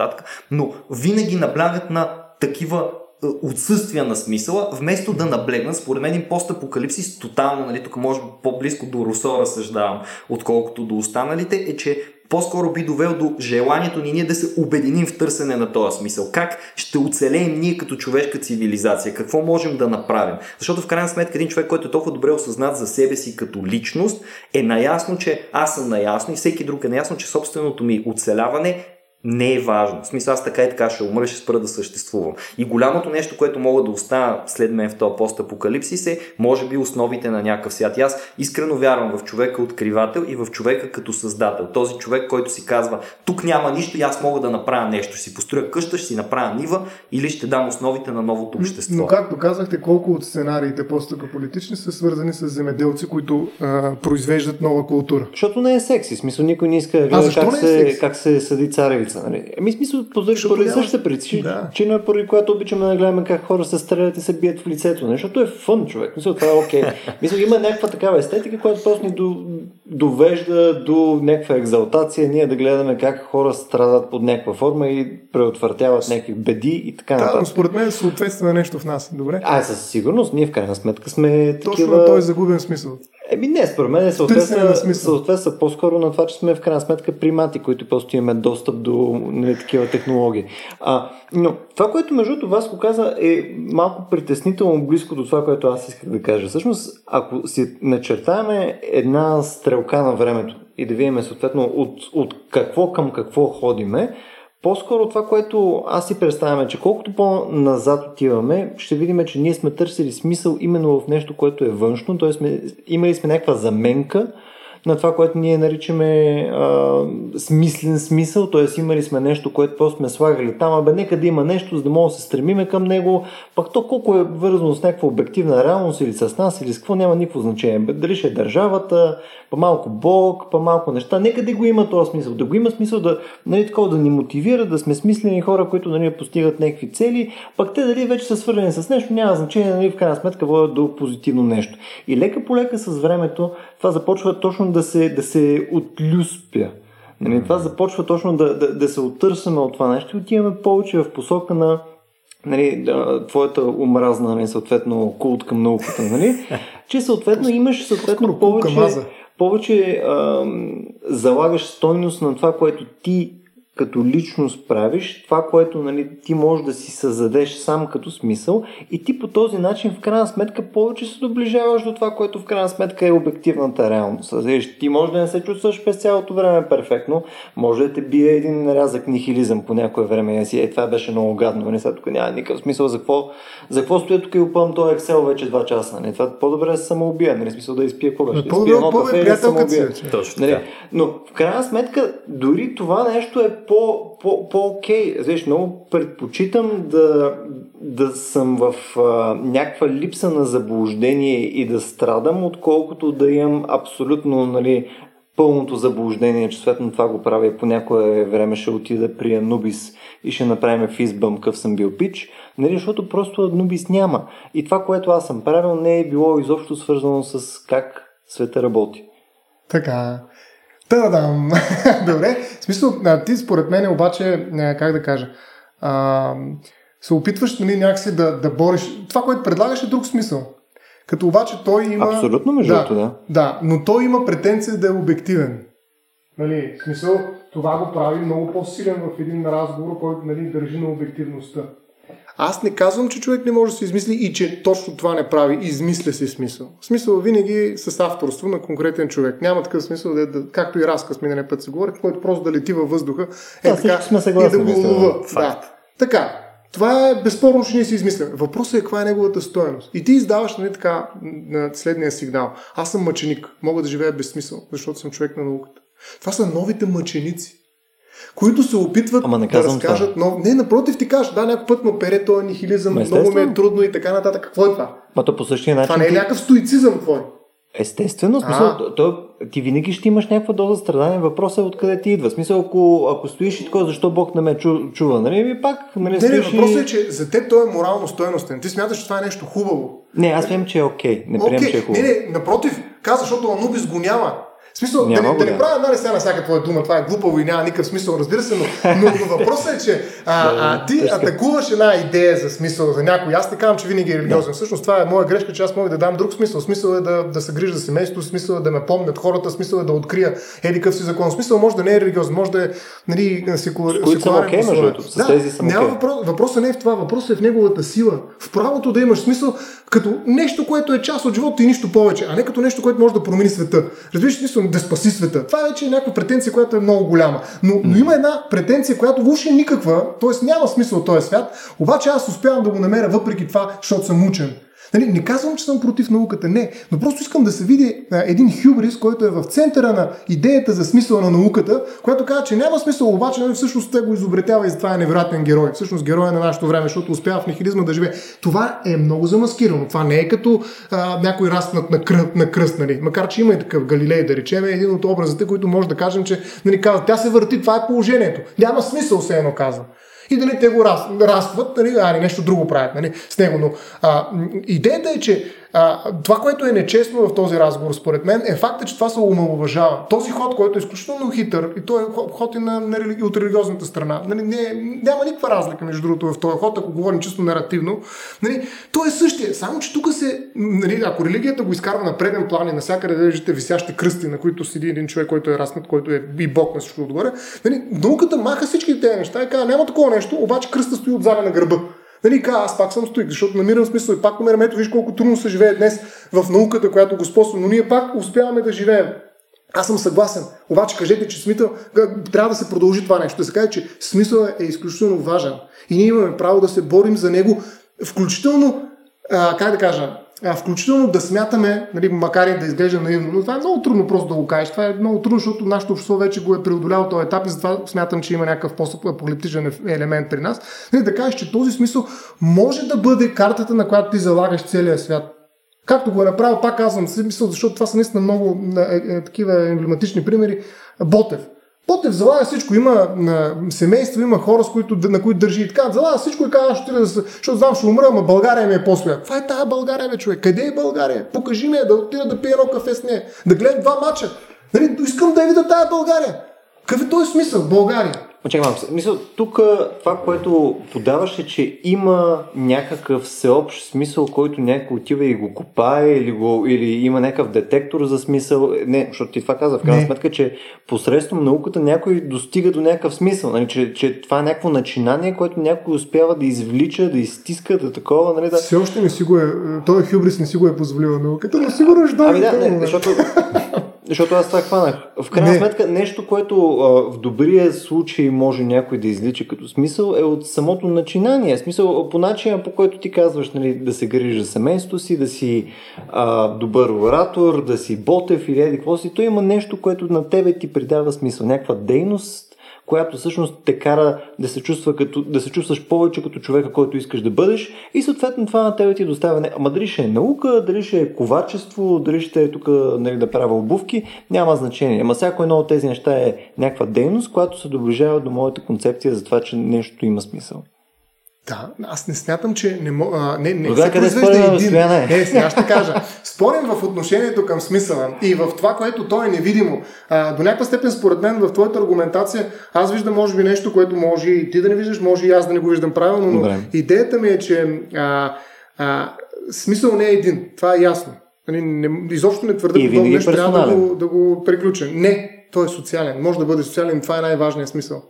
Но винаги наблягат на такива е, отсъствия на смисъла, вместо да наблегнат, според мен им постапокалипсис, тотално, нали, тук може по-близко до Русо разсъждавам, отколкото до останалите, е, че по-скоро би довел до желанието ни ние да се обединим в търсене на този смисъл. Как ще оцелеем ние като човешка цивилизация? Какво можем да направим? Защото в крайна сметка един човек, който е толкова добре осъзнат за себе си като личност, е наясно, че аз съм наясно и всеки друг е наясно, че собственото ми оцеляване не е важно. В смисъл, аз така и така ще умра, ще спра да съществувам. И голямото нещо, което мога да оставя след мен в този постапокалипсис е, може би, основите на някакъв свят. И аз искрено вярвам в човека откривател и в човека като създател. Този човек, който си казва, тук няма нищо и аз мога да направя нещо. Ще си построя къща, ще си направя нива или ще дам основите на новото общество. Но както казахте, колко от сценариите постапокалиптични са свързани с земеделци, които а, произвеждат нова култура? Защото не е секси. Смисъл, никой не иска да гледа как, е как се съди царевица са. Нали? Ами смисъл, поради, поради същата причина, да. поради която обичаме да гледаме как хора се стрелят и се бият в лицето. Нали? Защото е фън, човек. Мисля, това е окей. Okay. Мисля, има някаква такава естетика, която просто ни до, довежда до някаква екзалтация, ние да гледаме как хора страдат под някаква форма и преотвъртяват някакви беди и така нататък. Да, но според мен съответства нещо в нас. Добре? А, със сигурност, ние в крайна сметка сме Точно такива... на този загубен смисъл. Еми не, според мен съответства, съответства по-скоро на това, че сме в крайна сметка примати, които просто имаме достъп до нали, такива технологии. А, но това, което между другото вас го каза, е малко притеснително близко до това, което аз исках да кажа. Всъщност, ако си начертаваме една стрелка на времето и да видим съответно от, от какво към какво ходиме, по-скоро това, което аз си представяме, че колкото по-назад отиваме, ще видим, че ние сме търсили смисъл именно в нещо, което е външно, т.е. Имали сме някаква заменка, на това, което ние наричаме а, смислен смисъл, т.е. имали сме нещо, което просто сме слагали там, абе нека да има нещо, за да мога да се стремиме към него, пък то колко е вързано с някаква обективна реалност или с нас или с какво няма никакво значение. Дали ще е държавата, па малко Бог, па малко неща, нека да го има този смисъл, да го има смисъл да, нали, такова, да ни мотивира, да сме смислени хора, които нали, постигат някакви цели, пък те дали вече са свързани с нещо, няма значение, нали, в крайна сметка водят до позитивно нещо. И лека по лека с времето това започва точно да се, да се отлюспя. Нали, това започва точно да, да, да се оттърсваме от това нещо и отиваме повече в посока на нали, твоята омразна, нали, съответно, култ към науката, нали, че съответно имаш съответно повече, повече а, залагаш стойност на това, което ти като личност правиш, това, което нали, ти можеш да си създадеш сам като смисъл и ти по този начин в крайна сметка повече се доближаваш до това, което в крайна сметка е обективната реалност. Разбираш, ти може да не се чувстваш през цялото време перфектно, може да те бие един нарязък нихилизъм по някое време и си, е, това беше много гадно, нали, сега тук няма никакъв смисъл за какво, за какво стоя тук и опъвам този Excel вече 2 часа, нали, това по-добре да се самоубия, нали, смисъл да изпие какво беше, да изпие едно кафе и да се самоубия. Точно нали, но в крайна сметка дори това нещо е по, по, по-окей. Знаеш, много предпочитам да, да съм в а, някаква липса на заблуждение и да страдам, отколкото да имам абсолютно нали, пълното заблуждение, че светно това го правя и по някое време ще отида при Анубис и ще направим физбъм къв съм бил пич, нали, защото просто Анубис няма. И това, което аз съм правил, не е било изобщо свързано с как света работи. Така. Та-дам! Добре. В смисъл, ти според мен обаче, как да кажа, а, се опитваш нали, някакси да, да бориш. Това, което предлагаш е друг смисъл. Като обаче той има... Абсолютно, между да, да. Да, но той има претенция да е обективен. Нали, в смисъл, това го прави много по-силен в един разговор, който нали, държи на обективността. Аз не казвам, че човек не може да се измисли и че точно това не прави. Измисля си смисъл. Смисъл винаги с авторство на конкретен човек. Няма такъв смисъл, да, да както и разказ миналия път се говори, който просто да лети във въздуха е, да, така, сме съгласни, и да го лова. Да. Така, това е безспорно, че ние си измисляме. Въпросът е каква е неговата стоеност. И ти издаваш нали, така, на следния сигнал. Аз съм мъченик, мога да живея без смисъл, защото съм човек на науката. Това са новите мъченици които се опитват Ама не да разкажат това. но Не, напротив ти кажеш, да, някой път ме пере този нихилизъм, много ми е трудно и така нататък. Какво е това? Ма то по същия начин. Това не е ти... някакъв стоицизъм твой. Естествено, смисъл, то, то, ти винаги ще имаш някаква доза страдание. Въпросът е откъде ти идва. Смисъл, ако, ако стоиш и такова, защо Бог не ме чу, чува, нали? Ми пак, нали, не, не, въпросът е, че за теб той е морално стоеностен. Ти смяташ, че това е нещо хубаво. Не, аз приемам, че е окей. Okay. Не приемам, okay. че е хубаво. Не, не, напротив, каза, защото Анубис го няма. В смисъл, няма да, да не правя анализ на всяка твоя дума, това е глупаво и няма никакъв смисъл, разбира се, но, но, но въпросът е, че а, а, ти атакуваш една идея за смисъл за някой. Аз не казвам, че винаги е религиозен. Всъщност това е моя грешка, че аз мога да дам друг смисъл. Смисъл е да, да се грижа за семейството, смисъл е да ме помнят хората, смисъл е да открия еди къв си закон. Смисъл може да не е религиозен, може да е нали, секулар, секуларен. Okay, между с да, тези съм няма okay. въпрос, въпросът не е в това, въпросът е в неговата сила. В правото да имаш смисъл като нещо, което е част от живота и нищо повече, а не като нещо, което може да промени света. Разбираш, смисъл да спаси света това вече е някаква претенция, която е много голяма. Но, но има една претенция, която въобще никаква, т.е. няма смисъл този свят, обаче аз успявам да го намеря въпреки това, защото съм учен. Нали, не казвам, че съм против науката, не, но просто искам да се види а, един хюбрис, който е в центъра на идеята за смисъла на науката, която казва, че няма смисъл, обаче нали, всъщност те го изобретява и затова е невероятен герой. Всъщност герой е на нашето време, защото успява в нихилизма да живее. Това е много замаскирано. Това не е като а, някой разпнат на, кръ, на кръст, нали. макар че има и такъв Галилей, да речем, е един от образите, които може да кажем, че нали, казва, тя се върти, това е положението. Няма смисъл, все едно казва и дали те го раз, нали, а не нещо друго правят нали, с него. Но а, идеята е, че а, това, което е нечестно в този разговор, според мен, е факта, че това се омалуважава. Този ход, който е изключително хитър, и той е ход и на, на, на, от религиозната страна, нали, не, няма никаква разлика, между другото, в този ход, ако говорим чисто наративно. Нали, той е същия, само че тук се, нали, ако религията го изкарва на преден план и навсякъде виждате висящи кръсти, на които седи един човек, който е раснат, който е и бог на всичко отгоре, нали, науката маха всички тези неща и казва, няма такова нещо, обаче кръста стои отзаде на гърба. Нали, ка, аз пак съм стоик, защото намирам смисъл и пак намирам, ето виж колко трудно се живее днес в науката, която господства, но ние пак успяваме да живеем. Аз съм съгласен. Обаче кажете, че смисъл, трябва да се продължи това нещо. Да се каже, че смисъл е изключително важен. И ние имаме право да се борим за него, включително, а, как да кажа, включително да смятаме, нали, макар и да изглежда наивно, но това е много трудно просто да го кажеш. Това е много трудно, защото нашето общество вече го е преодоляло този етап и затова смятам, че има някакъв по-апокалиптичен елемент при нас. Нали, да кажеш, че този смисъл може да бъде картата, на която ти залагаш целия свят. Както го е направил, пак казвам, смисъл, защото това са наистина много е, е, такива емблематични примери. Ботев. Ботев залага всичко. Има на, семейство, има хора, с които, на които държи и така. Залага всичко и казва, ще да защото знам, ще умра, ама България ми е по-своя. Каква е тази България, бе, човек? Къде е България? Покажи ми да отида да пия едно кафе с нея, да гледам два мача. Нали, искам да видя тази България. Какъв е този смисъл? България. Чакай малко. Мисля, тук това, което подаваш е, че има някакъв всеобщ смисъл, който някой отива и го копае или, го, или има някакъв детектор за смисъл. Не, защото ти това каза в крайна сметка, че посредством науката някой достига до някакъв смисъл. Нали, че, че това е някакво начинание, което някой успява да извлича, да изтиска, да такова. Нали, да... Все още не си го е, той хюбрис не си го е позволил науката, но сигурно ще Ами да, не, защото, защото аз това хванах. В крайна Не. сметка, нещо, което а, в добрия случай може някой да излича като смисъл, е от самото начинание. Смисъл по начина, по който ти казваш, нали, да се грижиш за семейството си, да си а, добър оратор, да си ботев или еди какво си. То има нещо, което на тебе ти придава смисъл. Някаква дейност, която всъщност те кара да се, чувства като, да се чувстваш повече като човека, който искаш да бъдеш и съответно това на тебе ти доставя. не- Ама дали ще е наука, дали ще е ковачество, дали ще е тук нали, да правя обувки, няма значение. Ама всяко едно от тези неща е някаква дейност, която се доближава до моята концепция за това, че нещо има смисъл. Да, аз не смятам, че не мога. Не, не, Тогава се къде произвежда един. Стояне? Не, сега ще кажа. Спорим в отношението към смисъла и в това, което то е невидимо. А, до някаква степен, според мен, в твоята аргументация, аз виждам, може би, нещо, което може и ти да не виждаш, може и аз да не го виждам правилно, но Добре. идеята ми е, че а, а, смисъл не е един. Това е ясно. Нали, не, изобщо не твърда подобно нещо, трябва да го, да го приключа. Не, той е социален. Може да бъде социален, това е най-важният смисъл.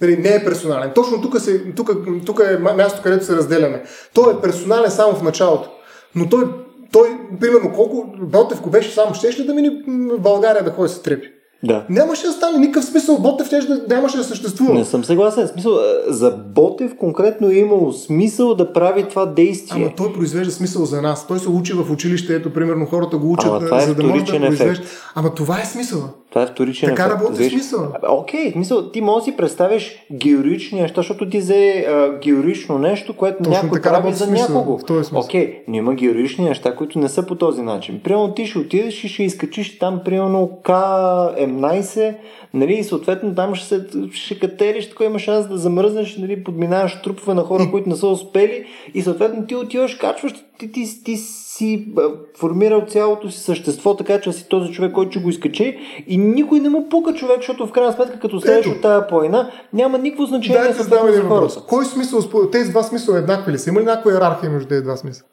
Нали, не е персонален. Точно тук, се, тук, тук е място, където се разделяме. Той е персонален само в началото. Но той, той примерно, колко Ботевко беше само, щеше ли да мини в България да ходи с трепи? Да. Нямаше да стане никакъв смисъл. Ботев щеше да, нямаше да съществува. Не съм съгласен. Смисъл, а, за Ботев конкретно е имало смисъл да прави това действие. Ама той произвежда смисъл за нас. Той се учи в училище, ето примерно хората го учат, Ама това е за да може да произвежда. Ама това е смисъла. Това е вторичен Така ефект. работи Виж, смисъла. Абе, Окей, смисъл, ти можеш да си представиш георични неща, защото ти взе георично нещо, което Точно някой така прави работи за смисъла, някого. смисъл. Окей, но има георични неща, които не са по този начин. Примерно ти ще отидеш и ще изкачиш там, примерно К-М11, нали, и съответно там ще, се, ще катериш, така има шанс да замръзнеш, нали, подминаваш трупове на хора, които не са успели и съответно ти отиваш, качваш, ти, ти, ти си формирал цялото си същество, така че си този човек, който ще го изкачи и никой не му пука човек, защото в крайна сметка като Ето. от тази планина, няма никакво значение да за хората. Кой смисъл, тези два смисъла еднакви ли са? Има ли някаква иерархия между тези два смисъла?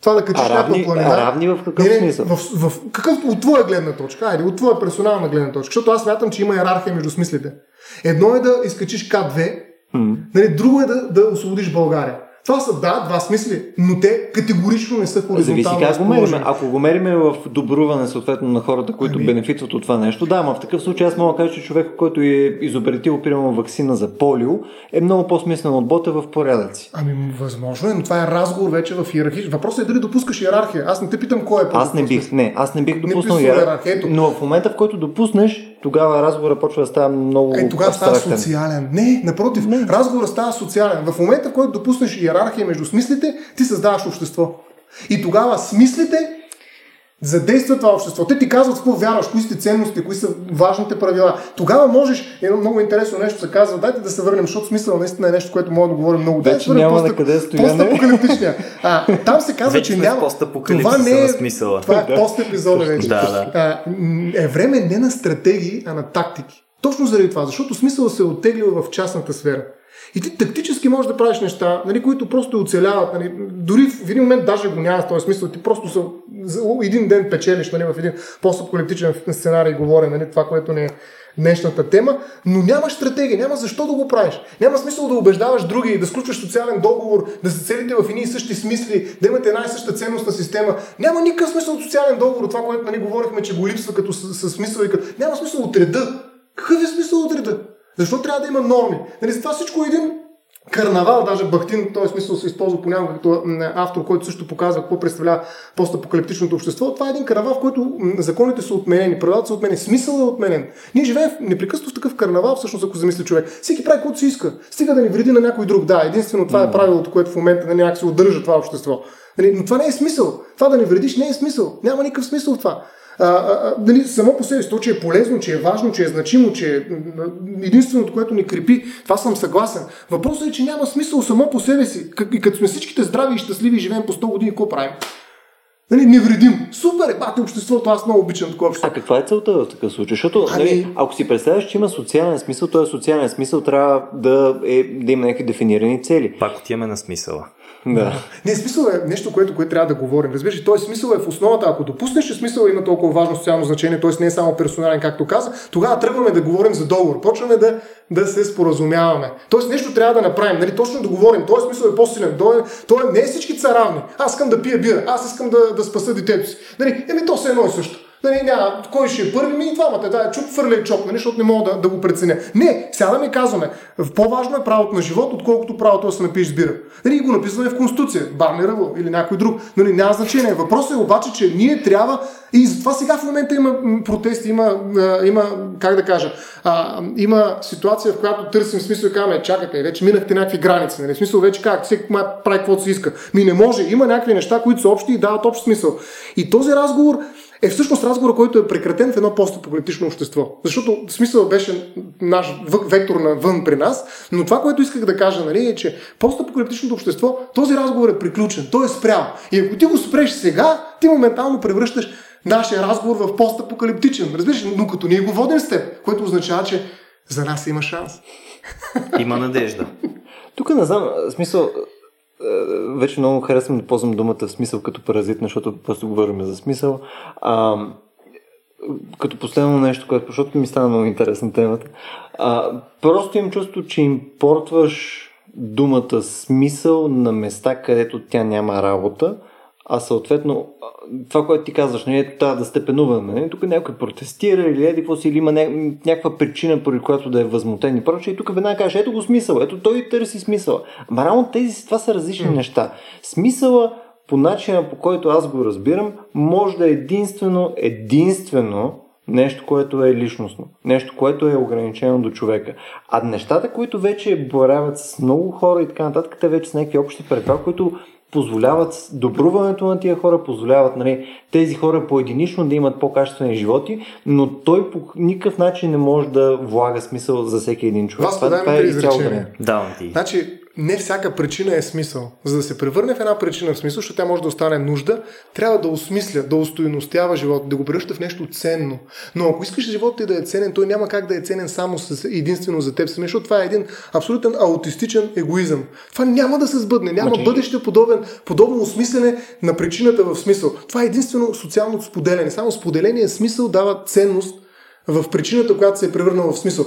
Това да качиш някаква планина. равни в какъв не, не, смисъл? В, в, какъв от твоя гледна точка? Айде, от твоя персонална гледна точка. Защото аз смятам, че има иерархия между смислите. Едно е да изкачиш К2, нали, друго е да, да освободиш България. Това са, да, два смисли, но те категорично не са Зависи хоризонтално как го мерим. Ако го мериме в добруване съответно на хората, които Ами- бенефитват от това нещо, да, ама в такъв случай аз мога да кажа, че човек, който е изобретил примерно вакцина за полио, е много по-смислен от бота в порядъци. Ами, възможно е, но това е разговор вече в иерархия. Въпросът е дали допускаш иерархия. Аз не те питам кой е Аз не бих, не, аз не бих допуснал писал иерархия, ето. но в момента, в който допуснеш, тогава разговора почва да става много Е, тогава става социален. Не, напротив, не. разговорът става социален. В момента, в който допуснеш иерархия между смислите, ти създаваш общество. И тогава смислите задействат това общество. Те ти казват какво вярваш, кои са ти ценности, кои са важните правила. Тогава можеш, едно много интересно нещо се казва, дайте да се върнем, защото смисъл наистина е нещо, което мога да говорим много. Дайте Вече върнем няма на къде стояне. Постапокалиптичния. А, там се казва, Вече че няма... Това не е... смисъла. Това е пост епизода вече. Да, да. А, е време не на стратегии, а на тактики. Точно заради това, защото смисъл се е оттеглил в частната сфера. И ти тактически можеш да правиш неща, нали, които просто оцеляват. Нали, дори в един момент даже го няма в този смисъл. Ти просто са, за един ден печелиш нали, в един постапокалиптичен сценарий, говоря, нали, това, което не е днешната тема, но нямаш стратегия, няма защо да го правиш. Няма смисъл да убеждаваш други, да сключваш социален договор, да се целите в едни и същи смисли, да имате една и съща ценностна система. Няма никакъв смисъл от социален договор, това, което нали, говорихме, че го липсва като с, с смисъл и като... Няма смисъл от реда. Какъв е смисъл от реда? Защо трябва да има норми? Нали, за това всичко е един карнавал, даже Бахтин, в този смисъл се използва понякога като автор, който също показва какво представлява постапокалиптичното общество. Това е един карнавал, в който законите са отменени, правилата са отменени, смисъл е отменен. Ние живеем непрекъснато в такъв карнавал, всъщност, ако замисли човек. Всеки прави каквото си иска. Стига да ни вреди на някой друг. Да, единствено това е правилото, което в момента нали, някак се удържа това общество. Нали, но това не е смисъл. Това да ни вредиш не е смисъл. Няма никакъв смисъл в това. А, а, а, нали, само по себе си, то, че е полезно, че е важно, че е значимо, че е единственото, което ни крепи, това съм съгласен. Въпросът е, че няма смисъл само по себе си. Как- И като сме всичките здрави и щастливи и живеем по 100 години, какво правим? Нали, невредим. Супер, е, бати обществото, аз много обичам такова А общество. каква е целта в такъв случай? Защото, Ами- нали, ако си представяш, че има социален смисъл, този социален смисъл трябва да, е, да има някакви дефинирани цели. Пак отиваме на смисъла. Да. Не, смисъл е нещо, което, което трябва да говорим. Разбираш, ли, този смисъл е в основата. Ако допуснеш, че смисъл има толкова важно социално значение, т.е. не е само персонален, както каза, тогава тръгваме да говорим за договор. Почваме да, да се споразумяваме. Тоест нещо трябва да направим. Нали? Точно да говорим. Този смисъл е по-силен. Той, той е, не е всички са равни. Аз искам да пия бира. Аз искам да, да спаса детето си. Нали? Еми, то се е едно и също. Нали, няма, кой ще е първи, ми и двамата, да, чук, фърля и чоп, нали, защото не мога да, да го преценя. Не, сега да ми казваме, по-важно е правото на живот, отколкото правото да се напиеш с бира. Нали, го написваме в Конституция, Барни Ръбъл или някой друг. Нали, няма значение. Въпросът е обаче, че ние трябва, и затова сега в момента има протести, има, има как да кажа, а, има ситуация, в която търсим смисъл и казваме, чакайте, вече минахте някакви граници. Нали? Смисъл вече как, всеки прави каквото си иска. Ми не може, има някакви неща, които са общи и дават общ смисъл. И този разговор е всъщност разговор, който е прекратен в едно постапокалиптично общество. Защото смисъл беше наш вектор навън при нас, но това, което исках да кажа, нали, е, че постапокалиптичното общество, този разговор е приключен, той е спрял. И ако ти го спреш сега, ти моментално превръщаш нашия разговор в постапокалиптичен. Разбираш, но като ние го водим с теб, което означава, че за нас има шанс. Има надежда. Тук не знам, смисъл, вече много харесвам да ползвам думата смисъл като паразит, защото просто говорим за смисъл. А, като последно нещо, което, защото ми стана много интересна темата. А, просто имам чувство, че импортваш думата смисъл на места, където тя няма работа, а съответно това, което ти казваш, не ето трябва да степенуваме. Нали? Тук някой протестира или еди какво си, или има ня- някаква причина, поради която да е възмутен и прочее. И тук веднага кажеш, ето го смисъл, ето той търси смисъл. Ама реално тези, това са различни mm. неща. Смисъла по начина по който аз го разбирам, може да е единствено, единствено нещо, което е личностно. Нещо, което е ограничено до човека. А нещата, които вече боравят с много хора и така нататък, те вече са някакви общи правила, които позволяват добруването на тия хора, позволяват нали, тези хора поединично да имат по-качествени животи, но той по никакъв начин не може да влага смисъл за всеки един човек. Васко, дай ми три изцяло. Давам ти. Значи, не всяка причина е смисъл. За да се превърне в една причина в смисъл, защото тя може да остане нужда, трябва да осмисля, да устойностява живота, да го превръща в нещо ценно. Но ако искаш живота ти да е ценен, той няма как да е ценен само с, единствено за теб самия, защото това е един абсолютен аутистичен егоизъм. Това няма да се сбъдне, няма Значи- бъдеще подобен, подобно осмислене на причината в смисъл. Това е единствено социалното споделяне. Само споделение смисъл дава ценност в причината, която се е превърнала в смисъл.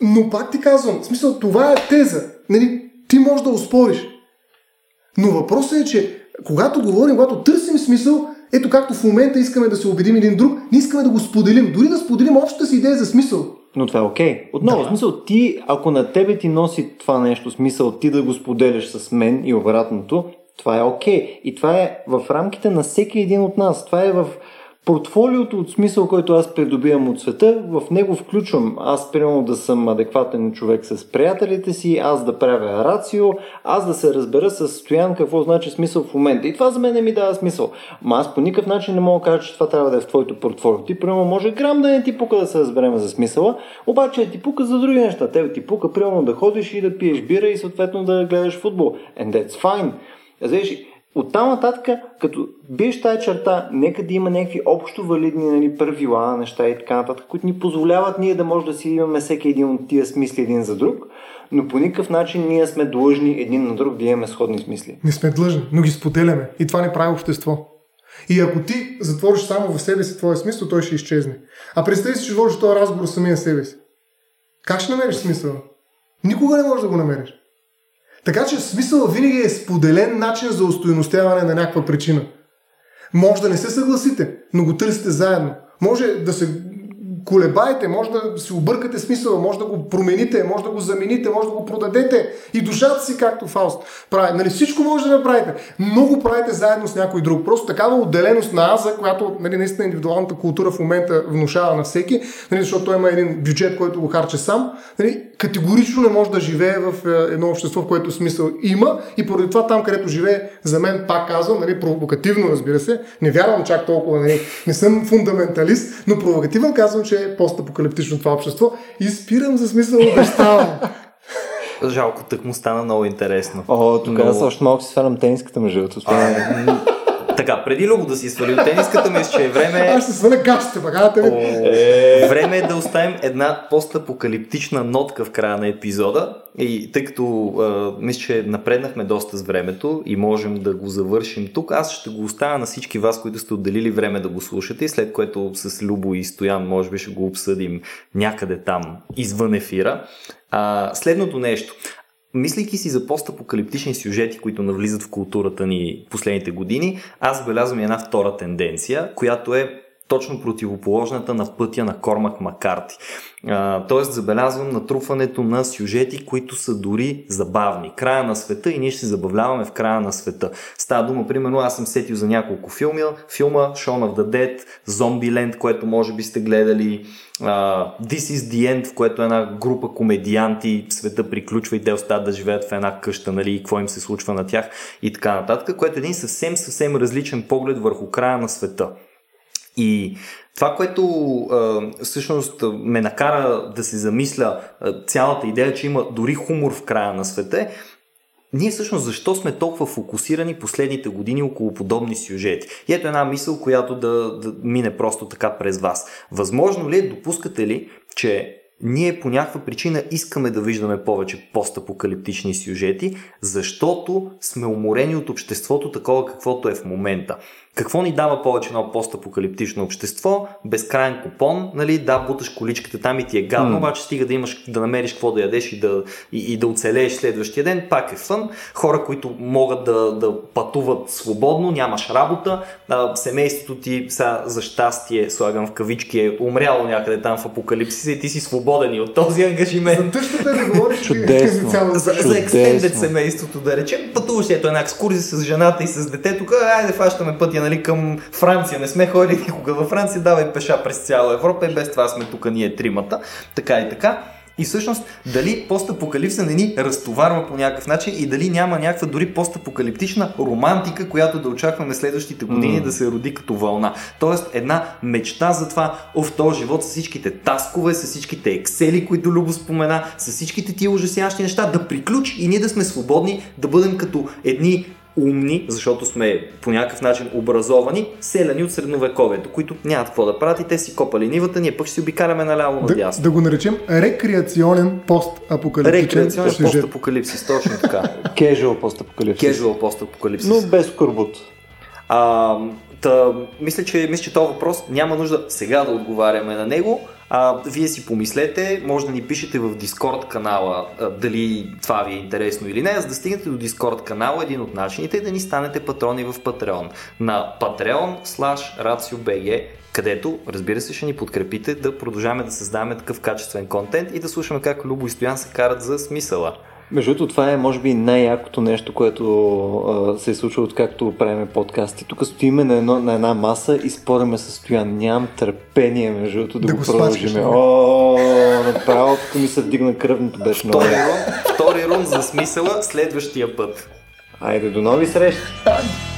Но пак ти казвам, в смисъл, това е теза. Нали, ти можеш да успориш. Но въпросът е, че когато говорим, когато търсим смисъл, ето както в момента искаме да се убедим един друг, ние искаме да го споделим. Дори да споделим общата си идея за смисъл. Но това е окей. Okay. Отново, да. смисъл, ти, ако на тебе ти носи това нещо, смисъл ти да го споделяш с мен и обратното, това е окей. Okay. И това е в рамките на всеки един от нас. Това е в портфолиото от смисъл, който аз придобивам от света. В него включвам аз, примерно, да съм адекватен човек с приятелите си, аз да правя рацио, аз да се разбера с Стоян какво значи смисъл в момента. И това за мен не ми дава смисъл. Ма аз по никакъв начин не мога да кажа, че това трябва да е в твоето портфолио. Ти, примерно, може грам да не ти пука да се разберем за смисъла, обаче ти пука за други неща. Тебе ти пука, примерно, да ходиш и да пиеш бира и съответно да гледаш футбол. And that's fine. Знаеш, от там нататък, като биеш тази черта, нека да има някакви общо валидни нали, правила, неща и така нататък, които ни позволяват ние да може да си имаме всеки един от тия смисли един за друг, но по никакъв начин ние сме длъжни един на друг да имаме сходни смисли. Не сме длъжни, но ги споделяме. И това не прави общество. И ако ти затвориш само в себе си твоя смисъл, той ще изчезне. А представи си, че водиш този разговор самия себе си. Как ще намериш смисъл? Никога не можеш да го намериш. Така че смисъл винаги е споделен начин за устойностяване на някаква причина. Може да не се съгласите, но го търсите заедно. Може да се колебаете, може да си объркате смисъла, може да го промените, може да го замените, може да го продадете и душата си, както Фауст прави. Нали, всичко може да направите. Много правите заедно с някой друг. Просто такава отделеност на аза, която нали, наистина индивидуалната култура в момента внушава на всеки, нали, защото той има един бюджет, който го харче сам, нали, категорично не може да живее в е, едно общество, в което смисъл има и поради това там, където живее, за мен, пак казвам, нали, провокативно, разбира се, не вярвам чак толкова, нали, не съм фундаменталист, но провокативно казвам, че е постапокалиптично това общество и спирам за смисъл обещавам. Жалко, тък му стана много интересно. О, тук Но- аз още малко си свалям тениската между другото. Така, преди Любо да си свали от тениската, мисля, че е време... Аз ще сваля гащите, багата ви. Време е да оставим една постапокалиптична нотка в края на епизода. И тъй като а, мисля, че напреднахме доста с времето и можем да го завършим тук, аз ще го оставя на всички вас, които сте отделили време да го слушате, след което с Любо и Стоян може би ще го обсъдим някъде там извън ефира. А, следното нещо. Мислейки си за постапокалиптични сюжети, които навлизат в културата ни последните години, аз белязвам една втора тенденция, която е точно противоположната на пътя на Кормак Макарти. тоест забелязвам натрупването на сюжети, които са дори забавни. Края на света и ние ще се забавляваме в края на света. Става дума, примерно, аз съм сетил за няколко филми, филма Shaun of the Dead, Zombieland, което може би сте гледали, uh, This is the End, в което една група комедианти света приключва и те остават да живеят в една къща, нали, и какво им се случва на тях и така нататък, което е един съвсем, съвсем различен поглед върху края на света. И това, което а, всъщност ме накара да се замисля а, цялата идея, че има дори хумор в края на света, ние всъщност защо сме толкова фокусирани последните години около подобни сюжети? И ето една мисъл, която да, да мине просто така през вас. Възможно ли е, допускате ли, че ние по някаква причина искаме да виждаме повече постапокалиптични сюжети, защото сме уморени от обществото такова каквото е в момента. Какво ни дава повече едно постапокалиптично общество? Безкрайен купон, нали? Да, буташ количката там и ти е гадно, mm. обаче стига да имаш да намериш какво да ядеш и да, и, и да оцелееш следващия ден, пак е фън. Хора, които могат да, да пътуват свободно, нямаш работа, а, семейството ти, сега за щастие, слагам в кавички, е умряло някъде там в апокалипсиса и ти си свободен и от този ангажимент. За тъщата не говориш Чудесно. За, за екстендед семейството, да речем, пътуваш ето една екскурзия с жената и с детето, айде фащаме пътя нали, към Франция. Не сме ходили никога във Франция, давай пеша през цяла Европа и без това сме тук ние тримата. Така и така. И всъщност, дали постапокалипса не ни разтоварва по някакъв начин и дали няма някаква дори постапокалиптична романтика, която да очакваме следващите години mm. да се роди като вълна. Тоест, една мечта за това, в този живот с всичките таскове, с всичките ексели, които Любо спомена, с всичките тия ужасяващи неща, да приключи и ние да сме свободни, да бъдем като едни умни, защото сме по някакъв начин образовани, селяни от средновековието, които нямат какво да правят и те си копали нивата, ние пък ще си обикаляме наляво надясно. Да, да го наречем рекреационен постапокалипсичен Рекреационен постапокалипсис, точно така. Casual постапокалипсис. Casual постапокалипсис. Но без корбут. А, та, мисля, че, мисля, че този въпрос няма нужда сега да отговаряме на него. А, вие си помислете, може да ни пишете в Discord канала а, дали това ви е интересно или не. За да стигнете до Discord канала, един от начините е да ни станете патрони в Patreon. На Patreon slash RACIOBG където, разбира се, ще ни подкрепите да продължаваме да създаваме такъв качествен контент и да слушаме как Любо и Стоян се карат за смисъла. Между другото, това е, може би, най-якото нещо, което а, се е случило, откакто правиме подкасти. Тук стоиме на, едно, на една маса и спориме с Стоян. Нямам търпение, между другото, да, да го продължим. О, направо тук ми се вдигна кръвното, беше много. Втори рун за смисъла следващия път. Айде, до нови срещи!